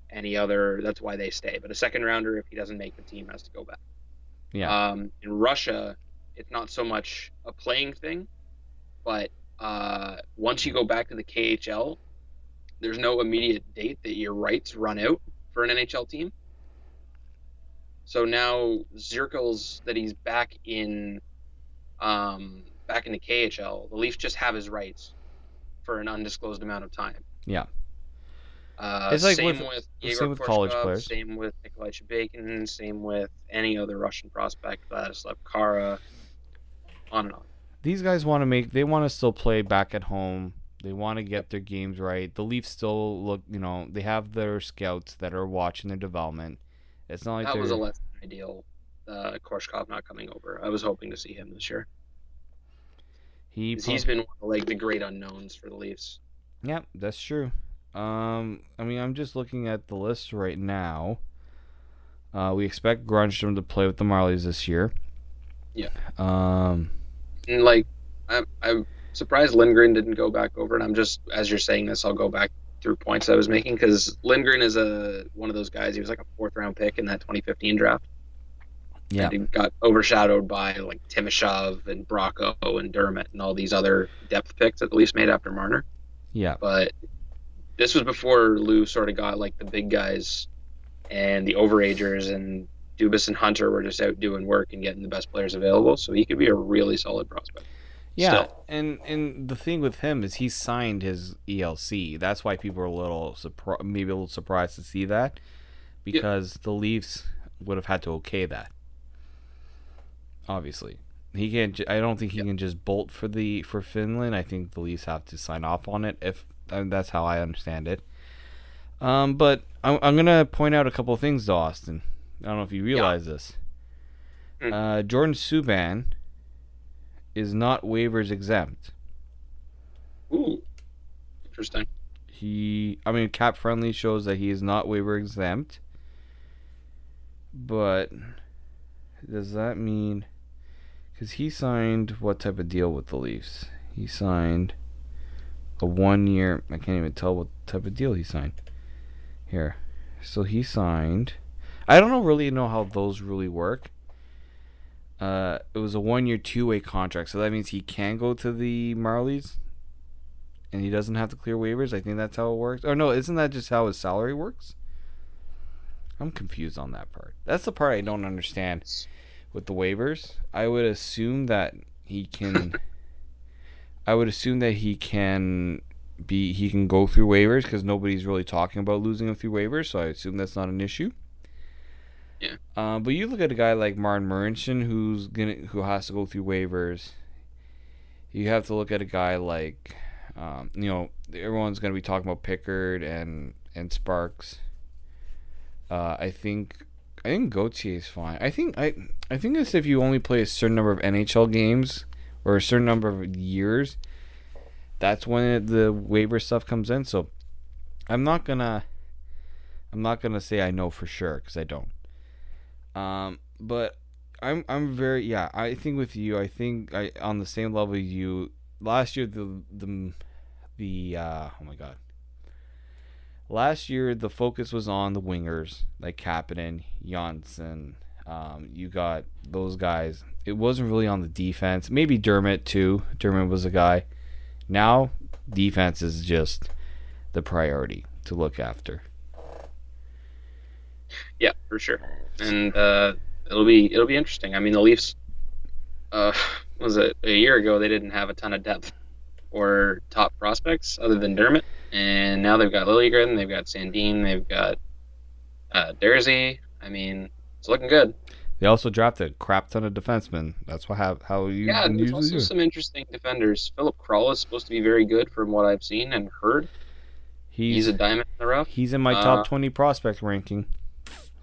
any other. That's why they stay. But a second rounder, if he doesn't make the team, has to go back. Yeah. Um, in Russia, it's not so much a playing thing, but uh, once you go back to the KHL, there's no immediate date that your rights run out for an NHL team. So now Zirkles that he's back in, um, back in the KHL, the Leafs just have his rights for an undisclosed amount of time. Yeah. Uh, It's like same with- with, same with college players. Same with Nikolai Chebykin. Same with any other Russian prospect, Vladislav Kara. On and on. These guys want to make they want to still play back at home. They want to get their games right. The Leafs still look, you know, they have their scouts that are watching their development. It's not like that they're was a less than ideal. Uh, Korshkov not coming over. I was hoping to see him this year. he He's been one of, like the great unknowns for the Leafs. Yeah, that's true. Um, I mean, I'm just looking at the list right now. Uh, we expect Grundstrom to play with the Marlies this year. Yeah. Um, And like, I'm, I'm surprised Lindgren didn't go back over. And I'm just as you're saying this, I'll go back through points I was making because Lindgren is a one of those guys. He was like a fourth round pick in that 2015 draft. yeah, and he got overshadowed by like Timashov and Bracco and Dermott and all these other depth picks that the Leafs made after Marner. yeah, But this was before Lou sort of got like the big guys and the overagers and Dubas and Hunter were just out doing work and getting the best players available. So he could be a really solid prospect. yeah. Still. And and the thing with him is he signed his ELC. That's why people are a little surprised, maybe a little surprised to see that, because the Leafs would have had to okay that. Obviously, he can't. I don't think he can just bolt for the for Finland. I think the Leafs have to sign off on it. If and that's how I understand it. Um, but I'm, I'm gonna point out a couple of things to Austin. I don't know if you realize this. Mm. Uh, Jordan Subban is not waivers exempt. Ooh, interesting. He, I mean, cap friendly shows that he is not waiver exempt. But does that mean? Because he signed what type of deal with the Leafs? He signed a one year. I can't even tell what type of deal he signed. Here, so he signed. I don't know really know how those really work. Uh, it was a one year two way contract, so that means he can go to the Marlies and he doesn't have to clear waivers. I think that's how it works. Or no, isn't that just how his salary works? I'm confused on that part. That's the part I don't understand with the waivers. I would assume that he can I would assume that he can be he can go through waivers cuz nobody's really talking about losing him through waivers, so I assume that's not an issue. Yeah. Uh, but you look at a guy like Martin Marincin, who's gonna who has to go through waivers. You have to look at a guy like, um, you know, everyone's gonna be talking about Pickard and and Sparks. Uh, I think I think Gauthier is fine. I think I I think it's if you only play a certain number of NHL games or a certain number of years, that's when the waiver stuff comes in. So I'm not gonna I'm not gonna say I know for sure because I don't. Um, but I'm I'm very yeah. I think with you, I think I on the same level you. Last year the the the uh, oh my god. Last year the focus was on the wingers like Kapanen, Johnsson. Um, you got those guys. It wasn't really on the defense. Maybe Dermott too. Dermott was a guy. Now defense is just the priority to look after. Yeah, for sure. And uh, it'll be it'll be interesting. I mean, the Leafs. Uh, was it a year ago? They didn't have a ton of depth or top prospects other than Dermott, and now they've got Liljegren, they've got Sandin, they've got uh, Durzi. I mean, it's looking good. They also drafted a crap ton of defensemen. That's what have how you Yeah, there's usually also do. some interesting defenders. Filip Kral is supposed to be very good from what I've seen and heard. He's He's a diamond in the rough. he's in my top uh, twenty prospect ranking.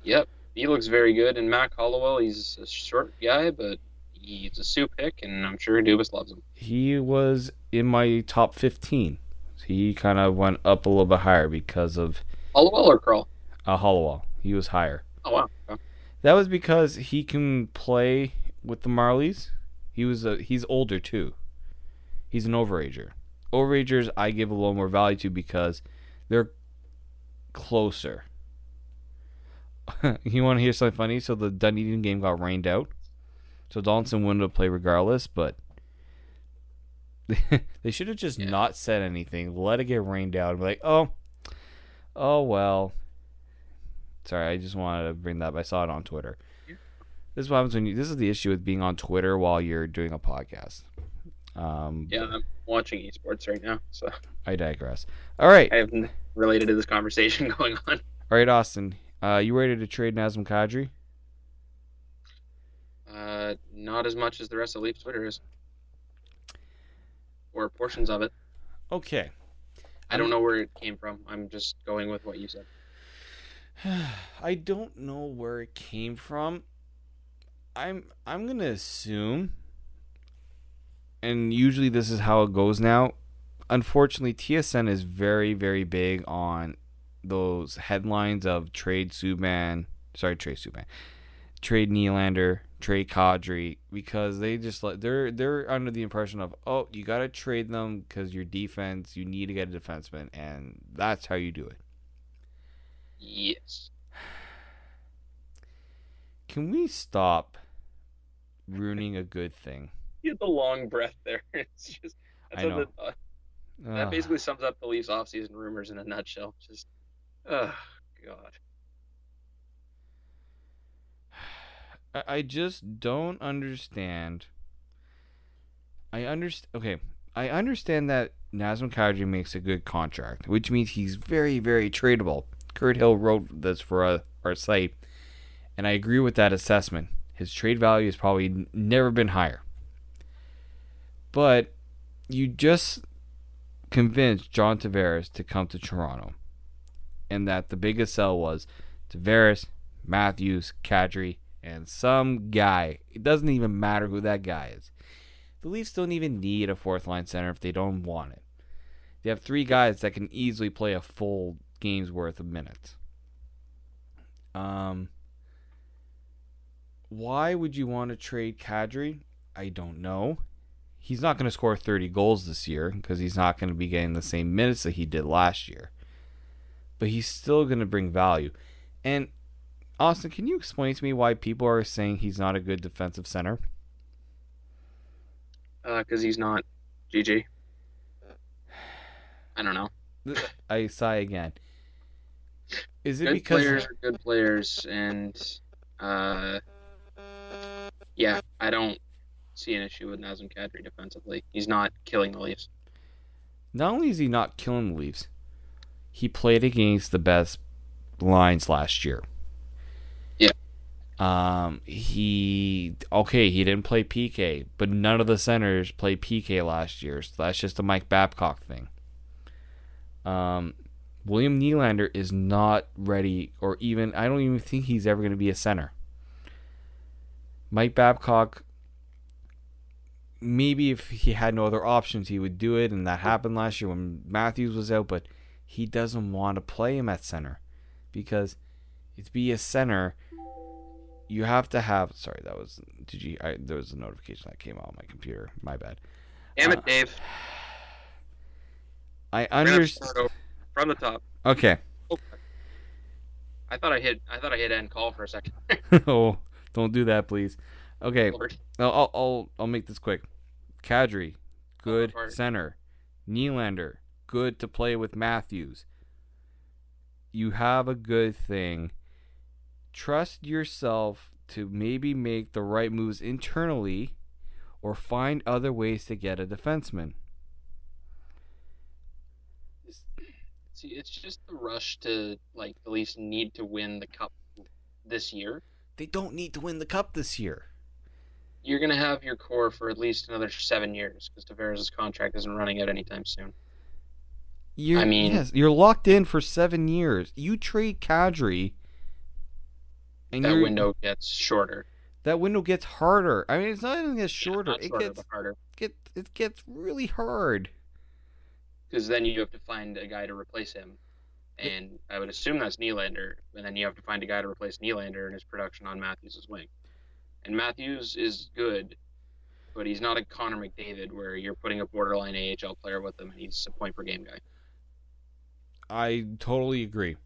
Yep, he looks very good. And Mac Hollowell, he's a short guy, but he's a Soo pick, and I'm sure Dubas loves him. He was in my top fifteen. He kind of went up a little bit higher because of Hollowell or Kral? uh, Hollowell. He was higher. Oh wow. Okay. That was because he can play with the Marlies. He was a he's older too. He's an overager. Overagers I give a little more value to because they're closer. you want to hear something funny? So the Dunedin game got rained out. So Donaldson wanted to play regardless, but they should have just Yeah. not said anything. Let it get rained out and be like, oh, oh well. Sorry, I just wanted to bring that. up. I saw it on Twitter. Yeah. This is what happens when you. This is the issue with being on Twitter while you're doing a podcast. Um, Yeah, I'm watching esports right now, so I digress. All right, I haven't related to this conversation going on. all right, Austin. Uh, you ready to trade Nazem Kadri? Uh, not as much as the rest of Leafs Twitter is, or portions of it. Okay. I don't know where it came from. I'm just going with what you said. I don't know where it came from. I'm I'm gonna assume, and usually this is how it goes now. Unfortunately, TSN is very very big on those headlines of trade Subban, sorry trade Subban, trade Nylander, trade Kadri, because they just like they're they're under the impression of oh you gotta trade them because your defense you need to get a defenseman and that's how you do it. Yes. Can we stop ruining a good thing? You had the long breath there. It's just that's I what know. the- uh, that basically sums up the Leafs offseason rumors in a nutshell. Just, oh god. I, I just don't understand. I understand. Okay, I understand that Nazem Kadri makes a good contract, which means he's very, very tradable. Kurt Hill wrote this for uh, our site, and I agree with that assessment. His trade value has probably never been higher. But you just convinced John Tavares to come to Toronto, and that the biggest sell was Tavares, Matthews, Kadri, and some guy. It doesn't even matter who that guy is. The Leafs don't even need a fourth line center if they don't want it. They have three guys that can easily play a full game's worth of minutes. Um, why would you want to trade Kadri? I don't know. He's not going to score 30 goals this year because he's not going to be getting the same minutes that he did last year. But he's still going to bring value. And Austin, can you explain to me why people are saying he's not a good defensive center? Because Uh, he's not GG. I don't know. I sigh again. Is it Good because players are good players, and uh, yeah, I don't see an issue with Nazem Kadri defensively. He's not killing the Leafs. not only is he not killing the Leafs, he played against the best lines last year. Yeah. Um, he okay, he didn't play PK, but none of the centers played PK last year. So that's just a Mike Babcock thing. Um, William Nylander is not ready, or even I don't even think he's ever going to be a center. Mike Babcock, maybe if he had no other options, he would do it, and that happened last year when Matthews was out. But he doesn't want to play him at center because to be a center, you have to have. Sorry, that was did you? I, there was a notification that came out on my computer. My bad. Damn Uh, it, Dave. I We're gonna have to understand. From the top. Okay. Oh. I thought I hit. I thought I hit end call for a second. oh, don't do that, please. Okay. I'll I'll I'll, I'll make this quick. Kadri, good Alright. center. Nylander, good to play with Matthews. You have a good thing. Trust yourself to maybe make the right moves internally or find other ways to get a defenseman. See, it's just the rush to like at least need to win the cup this year. They don't need to win the cup this year. You're gonna have your core for at least another seven years because Tavares' contract isn't running out anytime soon. You're, I mean- yes, you're locked in for seven years. You trade Kadri, and that window gets shorter. that window gets harder. I mean, it's not even gets Yeah, shorter. not it shorter, gets harder. get it gets really hard. Because then you have to find a guy to replace him, and I would assume that's Nylander. And then you have to find a guy to replace Nylander in his production on Matthews' wing. And Matthews is good, but he's not a Connor McDavid where you're putting a borderline AHL player with him and he's a point per game guy. I totally agree.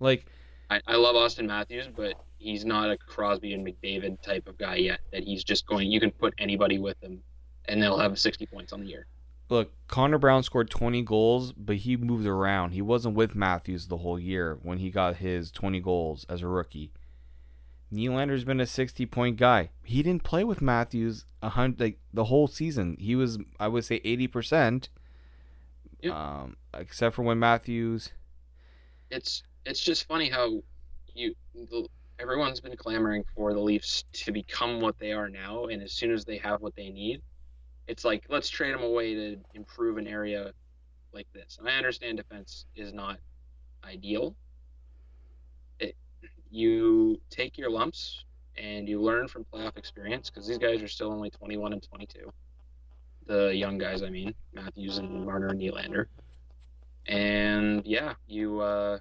Like I, I love Auston Matthews, but he's not a Crosby and McDavid type of guy yet. That he's just going. You can put anybody with him, and they'll have 60 points on the year. Look, Connor Brown scored 20 goals, but he moved around. He wasn't with Matthews the whole year when he got his 20 goals as a rookie. Nylander's been a 60 point guy. He didn't play with Matthews a hundred like the whole season. He was I would say 80%. Yep. Um except for when Matthews It's it's just funny how you the, everyone's been clamoring for the Leafs to become what they are now, and as soon as they have what they need, it's like let's trade them away to improve an area like this. And I understand defense is not ideal. It you take your lumps and you learn from playoff experience because these guys are still only 21 and 22. The young guys, I mean, Matthews and Marner and Nylander. And yeah, you uh,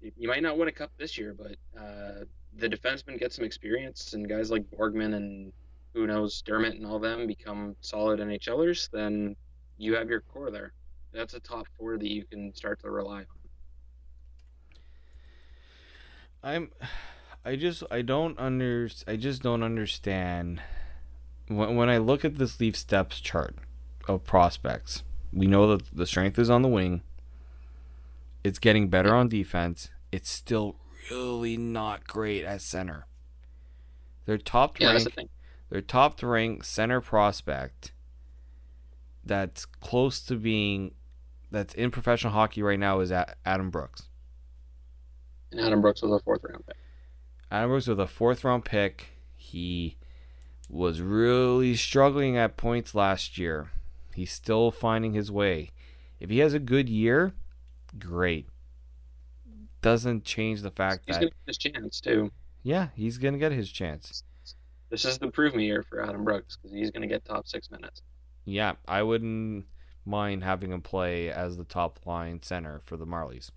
you- you might not win a cup this year, but uh, the defensemen get some experience, and guys like Borgman and who knows Dermott and all them become solid NHLers. Then you have your core there. That's a top four that you can start to rely on. I'm I just I don't under I just don't understand when when I look at this Leaf steps chart of prospects. We know that the strength is on the wing. It's getting better on defense. It's still really not great at center. Their top Yeah, that's the thing. Their top rank center prospect that's close to being that's in professional hockey right now is Adam Brooks. And Adam Brooks was a fourth round pick. Adam Brooks with a fourth round pick. He was really struggling at points last year. He's still finding his way. If he has a good year, great. Doesn't change the fact He's that he's gonna get his chance too. yeah, he's gonna get his chance. This is the prove me year for Adam Brooks because he's gonna get top six minutes. Yeah, I wouldn't mind having him play as the top line center for the Marlies.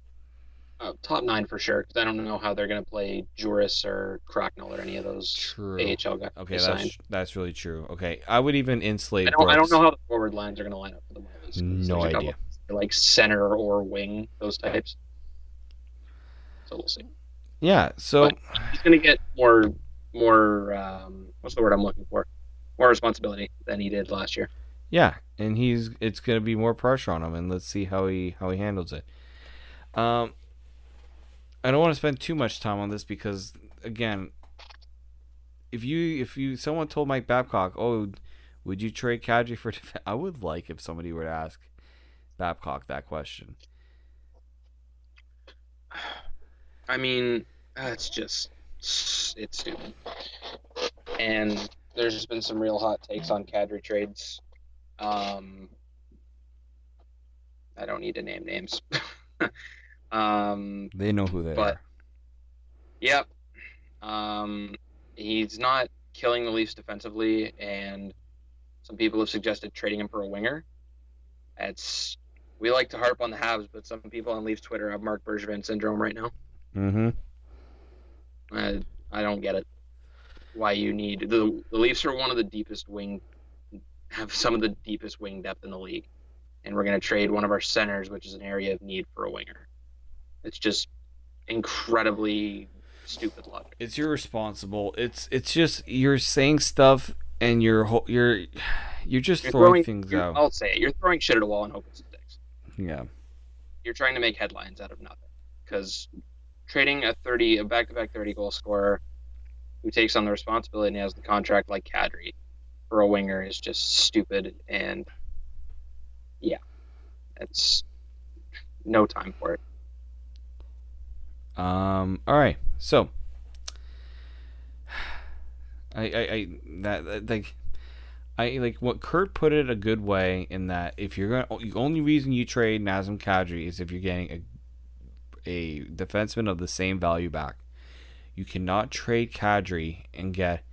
Uh, top nine for sure because I don't know how they're gonna play Juris or Cracknell or any of those True. AHL guys. Okay, that's signed. that's really true. Okay, I would even insulate. I don't, I don't know how the forward lines are going to line up for the Marlies. No there's a couple idea. Like center or wing, those types. So we'll see. Yeah, so But- He's going to get more, more. Um, what's the word I'm looking for? More responsibility than he did last year. Yeah, and he's it's going to be more pressure on him, and let's see how he how he handles it. Um, I don't want to spend too much time on this because again, if you if you someone told Mike Babcock, oh, would you trade Kadri for? Def-? I would like if somebody were to ask Babcock that question. I mean, that's just it's stupid. And there's just been some real hot takes on Kadri trades. Um, I don't need to name names. um, They know who they But- are. Yep. Um, he's not killing the Leafs defensively, and some people have suggested trading him for a winger. It's we like to harp on the Habs, but some people on Leafs Twitter have Marc Bergevin syndrome right now. Mm-hmm. I I don't get it. Why you need the the Leafs are one of the deepest wing, have some of the deepest wing depth in the league, and we're gonna trade one of our centers, which is an area of need, for a winger. It's just incredibly stupid logic. It's irresponsible. It's it's just you're saying stuff and you're you're you're just You're throwing, throwing things out. I'll say it. You're throwing shit at a wall and hoping it sticks. Yeah. You're trying to make headlines out of nothing. Because trading a 30, a back-to-back 30 goal scorer who takes on the responsibility and has the contract like Kadri for a winger is just stupid. And yeah, it's no time for it. Um. All right. So, I, I, I that, that like, I like what Kurt put it a good way in that if you're gonna, the only reason you trade Nazem Kadri is if you're getting a, a defenseman of the same value back. You cannot trade Kadri and get,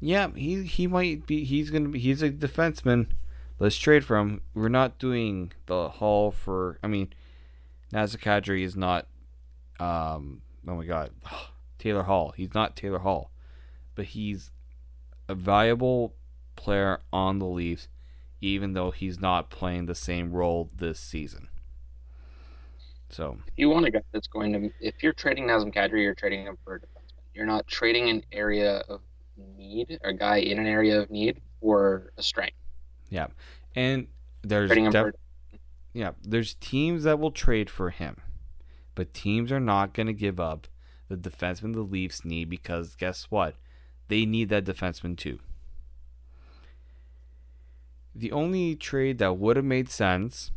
yeah, he he might be, he's gonna be, he's a defenseman. Let's trade for him. We're not doing the haul for. I mean, Nazem Kadri is not um oh my god Taylor Hall he's not Taylor Hall but he's a valuable player on the Leafs even though he's not playing the same role this season so If you want a guy that's going to, if you're trading Nazem Kadri, you're trading him for a defenseman. You're not trading an area of need, a guy in an area of need for a strength. Yeah, and there's def- for yeah there's teams that will trade for him but teams are not going to give up the defenseman the Leafs need because guess what they need that defenseman too the only trade that would have made sense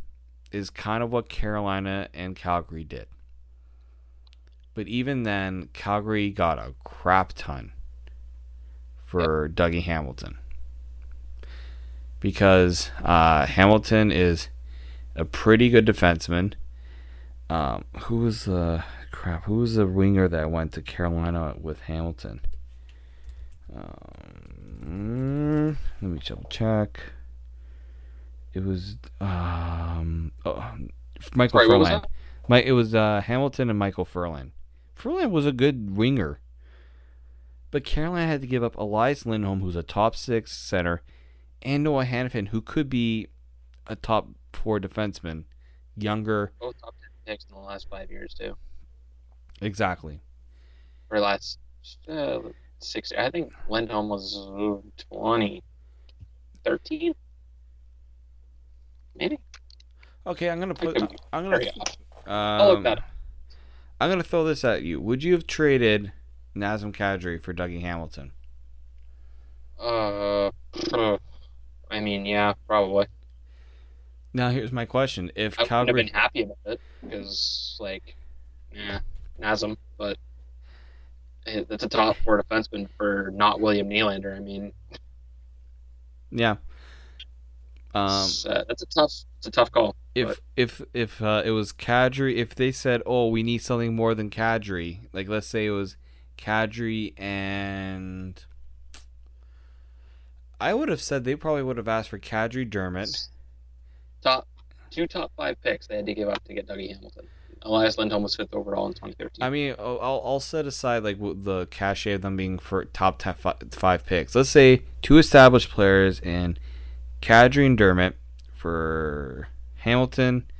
is kind of what Carolina and Calgary did but even then Calgary got a crap ton for Dougie Hamilton because uh, Hamilton is a pretty good defenseman. Um, who was the crap? Who was the winger that went to Carolina with Hamilton? Um, let me double check. It was um, oh, Michael Sorry, Ferland. My, it was uh, Hamilton and Michael Ferland. Ferland was a good winger, but Carolina had to give up Elias Lindholm, who's a top six center, and Noah Hanifin, who could be a top four defenseman, younger. both top ten picks in the last five years too, Exactly. or last uh, six. I think Lindholm was uh, 20, 13? Maybe. Okay, I'm gonna put. I'm gonna. Off. Um, I'll look that up. I'm gonna throw this at you. Would you have traded Nazem Kadri for Dougie Hamilton? Uh, I mean, yeah, probably. Now here's my question: If I wouldn't have Calgary, been happy about it because, like, yeah, Nazem, but it- it's a top four defenseman for not William Nylander. I mean, yeah, um, it's, uh, that's a tough, it's a tough call. if but- if if uh, it was Kadri, if they said, "Oh, we need something more than Kadri," like let's say it was Kadri and I would have said they probably would have asked for Kadri Dermott. Top two top five picks they had to give up to get Dougie Hamilton. Elias Lindholm was fifth overall in 2013. I mean, I'll, I'll set aside like the cachet of them being for top five picks. Let's say two established players and Kadri and Dermott for Hamilton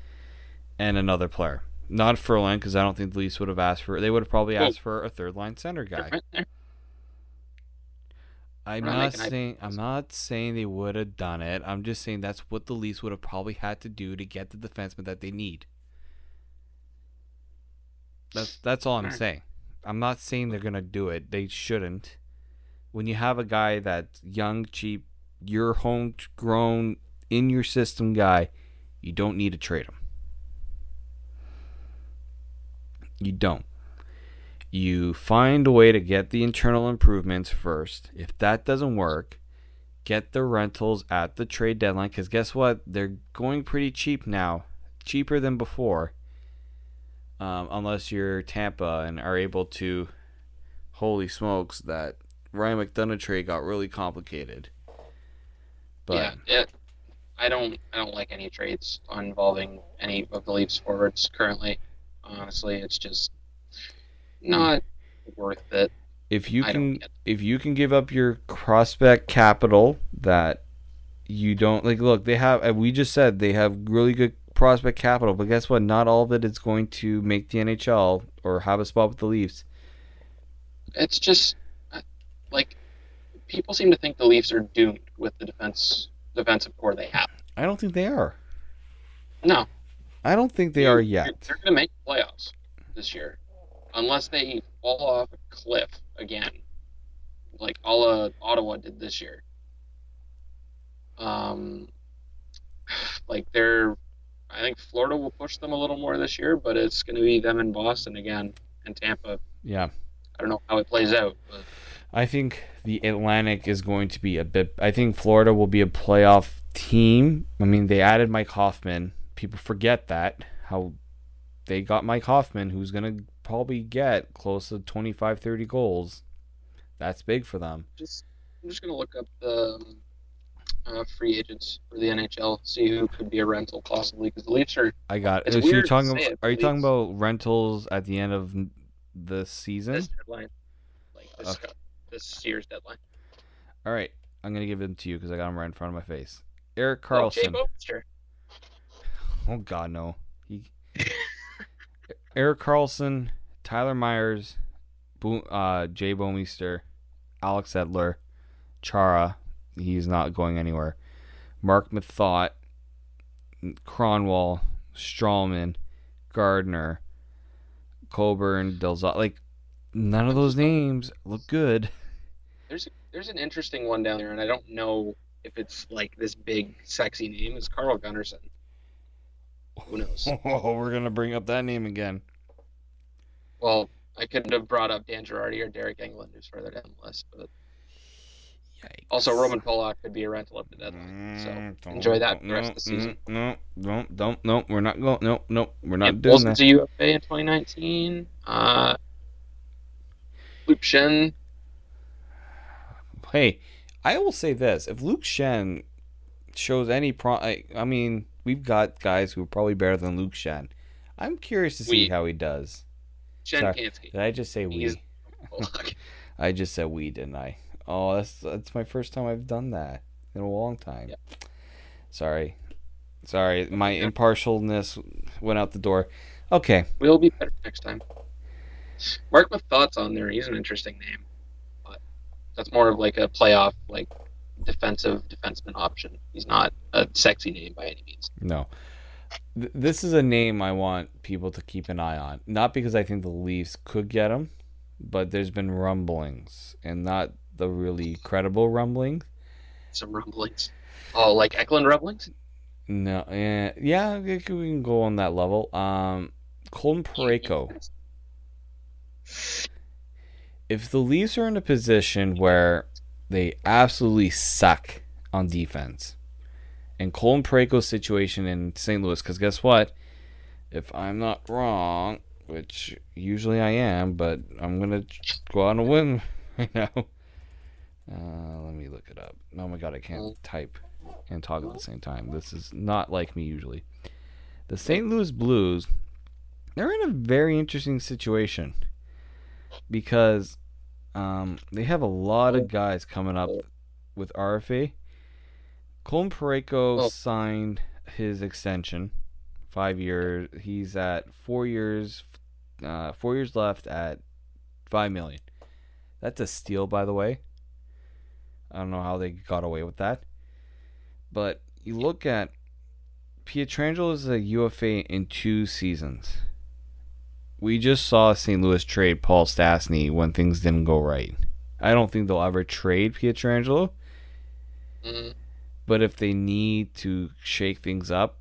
and another player. Not Ferland because I don't think the Leafs would have asked for. It. They would have probably asked for a third line center guy. I'm not not making hype- saying I'm not saying they would have done it. I'm just saying that's what the Leafs would have probably had to do to get the defenseman that they need. That's that's all I'm saying. I'm not saying they're gonna do it. They shouldn't. When you have a guy that's young, cheap, your homegrown, in your system guy, you don't need to trade him. You don't. You find a way to get the internal improvements first. If that doesn't work, get the rentals at the trade deadline because guess what? They're going pretty cheap now, cheaper than before. Um, unless you're Tampa and are able to, holy smokes, that Ryan McDonagh trade got really complicated. But yeah, it, I don't I don't like any trades involving any of the Leafs forwards currently. Honestly, it's just not worth it. if you I can if you can give up your prospect capital that you don't like look they have uh, we just said they have really good prospect capital but guess what not all of it is going to make the NHL or have a spot with the Leafs It's just uh, like people seem to think the Leafs are doomed with the defense defensive core they have. I don't think they are No, I don't think they are yet They're going to make playoffs this year, unless they fall off a cliff again, like all uh, Ottawa did this year. Um, like they're, I think Florida will push them a little more this year, but it's going to be them in Boston again and Tampa. yeah I don't know how it plays out, but I think the Atlantic is going to be a bit. I think Florida will be a playoff team. I mean, they added Mike Hoffman. People forget that how they got Mike Hoffman, who's going to probably get close to 25, 30 goals. That's big for them. just I'm just going to look up the uh, free agents for the NHL, see who could be a rental possibly, because the Leafs are I got. It's If you're talking, about, it, are you but talking about rentals at the end of the season? this deadline, like this, Okay. This year's deadline. All right, I'm gonna give them to you because I got them right in front of my face. Eric Oh, Karlsson. Boucher. Oh God, no. He, Erik Karlsson, Tyler Myers, Bo- uh, Jay Bouwmeester, Alex Edler, Chara. He's not going anywhere. Marc Methot, Kronwall, Stralman, Gardiner, Coburn, Delzot. Like none of those names look good. There's there's an interesting one down there, and I don't know if it's like this big sexy name. Is Carl Gunnarsson? Who knows? Oh, we're gonna bring up that name again. well, I couldn't have brought up Dan Girardi or Deryk Engelland, who's further down the list, but Yikes. also Roman Polak could be a rental at the deadline. So Mm, don't- enjoy that don't- rest of the season. No, no, don't, don't, no. We're not going. No, no, we're not and doing Wilson's that. a UFA in 2019. Uh, Luke Schenn, Hey, I will say this: if Luke Schenn shows any pro, I, I mean, we've got guys who are probably better than Luke Schenn. I'm curious to see We- how he does. Schenn Sorry. Did I just say we? I just said we, didn't I? Oh, that's that's my first time I've done that in a long time. Yeah. Sorry, sorry, my impartialness went out the door. Okay, We'll be better next time. Mark with thoughts on there. He's an interesting name, that's more of like a playoff, like defensive defenseman option. He's not a sexy name by any means. No. Th- This is a name I want people to keep an eye on. Not because I think the Leafs could get him, but there's been rumblings, and not the really credible rumblings. Some rumblings. Oh, like Eklund rumblings? No, eh, yeah, we can go on that level. Um, Colton Parayko. If the Leafs are in a position where they absolutely suck on defense, and Colton Parayko's situation in St. Louis, because guess what? If I'm not wrong, which usually I am, but I'm gonna go on a win right now. Uh, let me look it up. Oh my god, I can't type and talk at the same time. This is not like me usually. The St. Louis Blues, they're in a very interesting situation because um, they have a lot of guys coming up with RFA. Colin Parayko Oh. signed his extension, five years. He's at four years, uh, four years left at five million. That's a steal, by the way. I don't know how they got away with that, but you look at Pietrangelo is a UFA in two seasons. We just saw St. Louis trade Paul Stastny when things didn't go right. I don't think they'll ever trade Pietrangelo, Mm, but if they need to shake things up,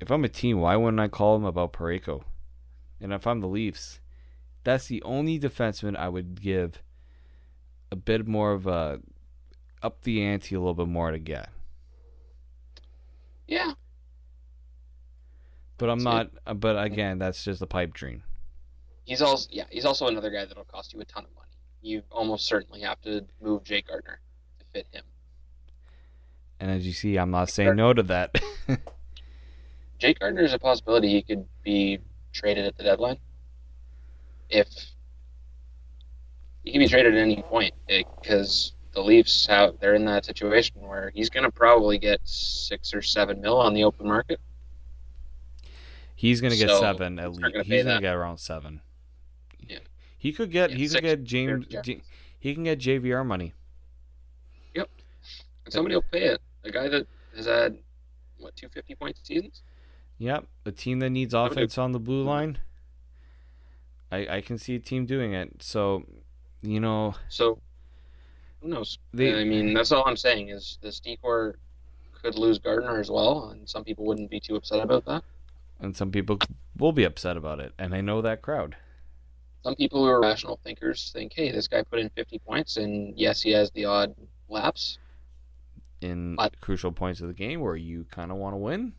if I'm a team, why wouldn't I call them about Parayko? And if I'm the Leafs, That's the only defenseman I would give a bit more of a up the ante a little bit more to get. Yeah. But I'm not. uh, But again, that's just a pipe dream. He's also yeah, he's also another guy that'll cost you a ton of money. You almost certainly have to move Jake Gardiner to fit him. And as you see, I'm not saying no to that. Jake Gardiner is a possibility he could be traded at the deadline. If he can be traded at any point, because the Leafs have they're in that situation where he's going to probably get six or seven mil on the open market. He's gonna get So, seven at he's least. gonna He's gonna that. get around seven. Yeah. He could get. Yeah, he could get James. J- he can get JVR money. Yep. And somebody will pay it. A guy that has had what two fifty point seasons. Yep, a team that needs offense on the blue line. I I can see a team doing it. So, you know, So who knows? They- I mean, that's all I'm saying is this decor could lose Gardiner as well, and some people wouldn't be too upset about that. And some people will be upset about it, and I know that crowd. Some people who are rational thinkers think, hey, this guy put in 50 points, and yes, he has the odd lapse. In But- crucial points of the game where you kind of want to win.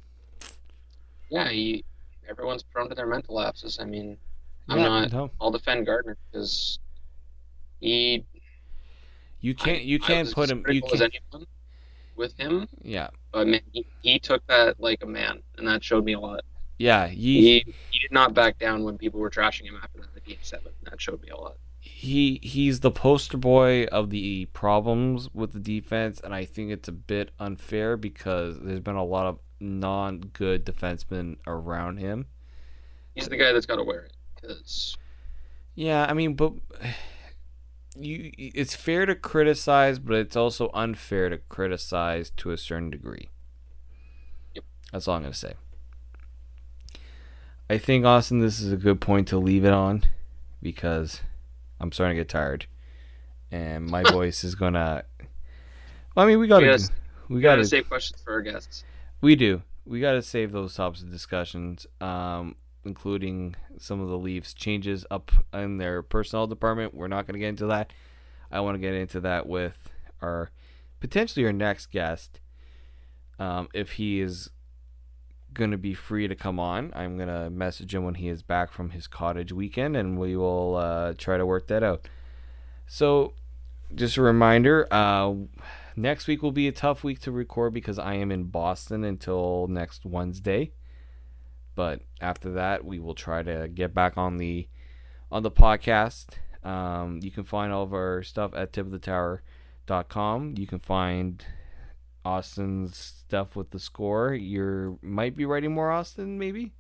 Yeah, he. Everyone's prone to their mental lapses. I mean, I'm Yeah, not. no. I'll defend Gardiner because he. You can't. You I can't was put him. You can't. with him, Yeah, but man, he, he took that like a man, and that showed me a lot. Yeah. He He he did not back down when people were trashing him after that game seven. That showed me a lot. he he's the poster boy of the problems with the defense, and I think it's a bit unfair because there's been a lot of non-good defensemen around him. He's the guy that's got to wear it because Yeah, I mean, but you it's fair to criticize, but it's also unfair to criticize to a certain degree. Yep. That's all I'm gonna say. I think Austin, this is a good point to leave it on because I'm starting to get tired, and my voice is gonna. Well, I mean, we gotta, Yes. we we got gotta save questions for our guests. we do. We got to save those types of discussions, um, including some of the Leafs changes up in their personnel department. We're not going to get into that. I want to get into that with our potentially our next guest, um, if he is going to be free to come on. I'm going to message him when he is back from his cottage weekend, and we will uh, try to work that out. So, just a reminder. Uh, next week will be a tough week to record because I am in Boston until next Wednesday. But after that, we will try to get back on the on the podcast. Um, you can find all of our stuff at tipofthetower.com. You can find Austin's stuff with the score. You might be writing more, Austin, maybe.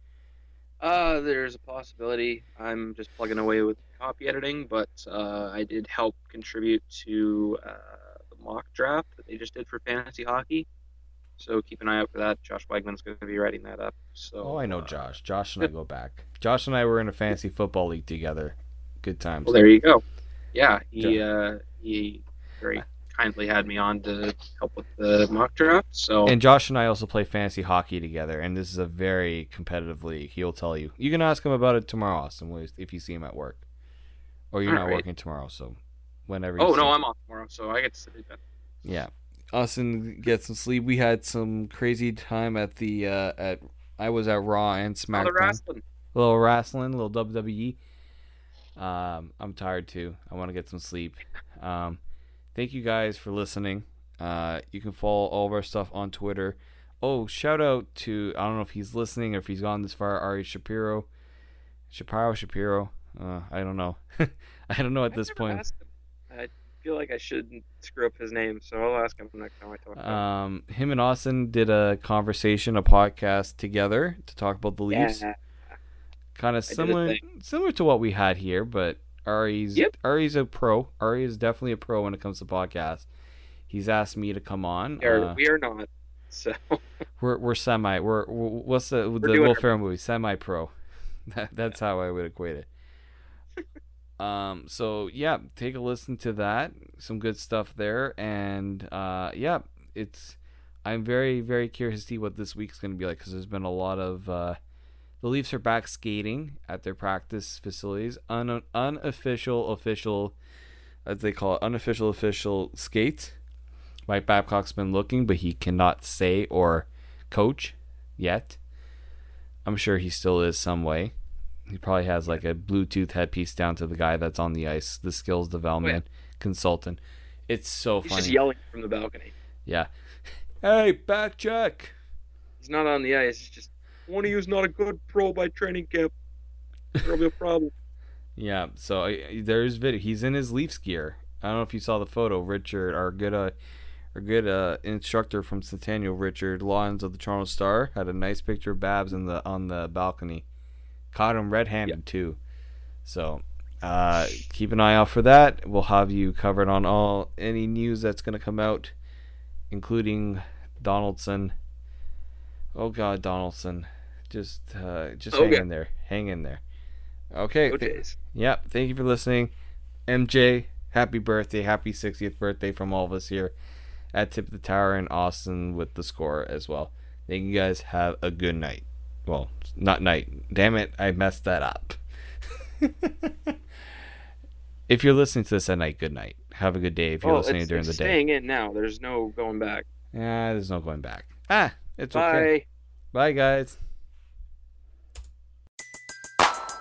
Uh, there's a possibility. I'm just plugging away with copy editing, but uh, I did help contribute to uh, the mock draft that they just did for fantasy hockey. So keep an eye out for that. Josh Wegman's going to be writing that up. So Oh, I know uh, Josh. Josh and I go back. Josh and I were in a fantasy football league together. Good times. Well, there you go. Yeah, he uh, he very kindly had me on to help with the mock draft. So And Josh and I also play fantasy hockey together, and this is a very competitive league. He'll tell you. You can ask him about it tomorrow, Austin, if you see him at work, or you're not Alright. working tomorrow. So whenever. You oh see no, him. I'm off tomorrow, so I get to sleep in. Yeah, Austin get some sleep. We had some crazy time at the uh, at. I was at Raw and All the SmackDown. wrestling. little wrestling, little WWE. Um, I'm tired too. I want to get some sleep. Um, thank you guys for listening. Uh, you can follow all of our stuff on Twitter. Oh, shout out to I don't know if he's listening or if he's gone this far. Ari Shapiro, Shapiro Shapiro. Uh, I don't know. I don't know at I've this point. I feel like I shouldn't screw up his name, so I'll ask him next time I talk. to him. Um, him and Austin did a conversation, a podcast together to talk about the Leafs. Yeah. kind of similar similar to what we had here, but Ari's Yep. Ari's a pro. Ari is definitely a pro when it comes to podcasts. He's asked me to come on. We are, Uh, we are not. So we're we're semi. We're, we're what's the the Will Ferrell movie? Semi pro. That, that's how I would equate it. um. So yeah, take a listen to that. Some good stuff there, and uh, yeah, it's. I'm very very curious to see what this week's going to be like because there's been a lot of uh, The Leafs are back skating at their practice facilities. Un- unofficial, official, as they call it, unofficial, official skate. Mike Babcock's been looking, but he cannot say or coach yet. I'm sure he still is some way. He probably has like a Bluetooth headpiece down to the guy that's on the ice, the skills development consultant. It's so He's funny. just yelling from the balcony. Yeah. Hey, back check. He's not on the ice. He's just one of you's not a good pro by training camp. There'll be a problem. Yeah, so uh, there's video. He's in his Leafs gear. I don't know if you saw the photo. Richard, our good, uh, our good uh, instructor from Centennial, Richard Lyons of the Toronto Star, had a nice picture of Babs in the on the balcony. Caught him red-handed too. So uh, keep an eye out for that. We'll have you covered on all any news that's going to come out, including Donaldson. Oh God, Donaldson, just uh, just hang in there, hang in there. Okay. Th- Yep. Thank you for listening. MJ, happy birthday. Happy 60th birthday from all of us here at Tip of the Tower in Austin with the score as well. Thank you guys. Have a good night. Well, not night. Damn it. I messed that up. if you're listening to this at night, good night. Have a good day if you're Oh, listening it's, during it's the day. staying in now. There's no going back. Yeah, there's no going back. Ah, it's Bye. okay. Bye, guys.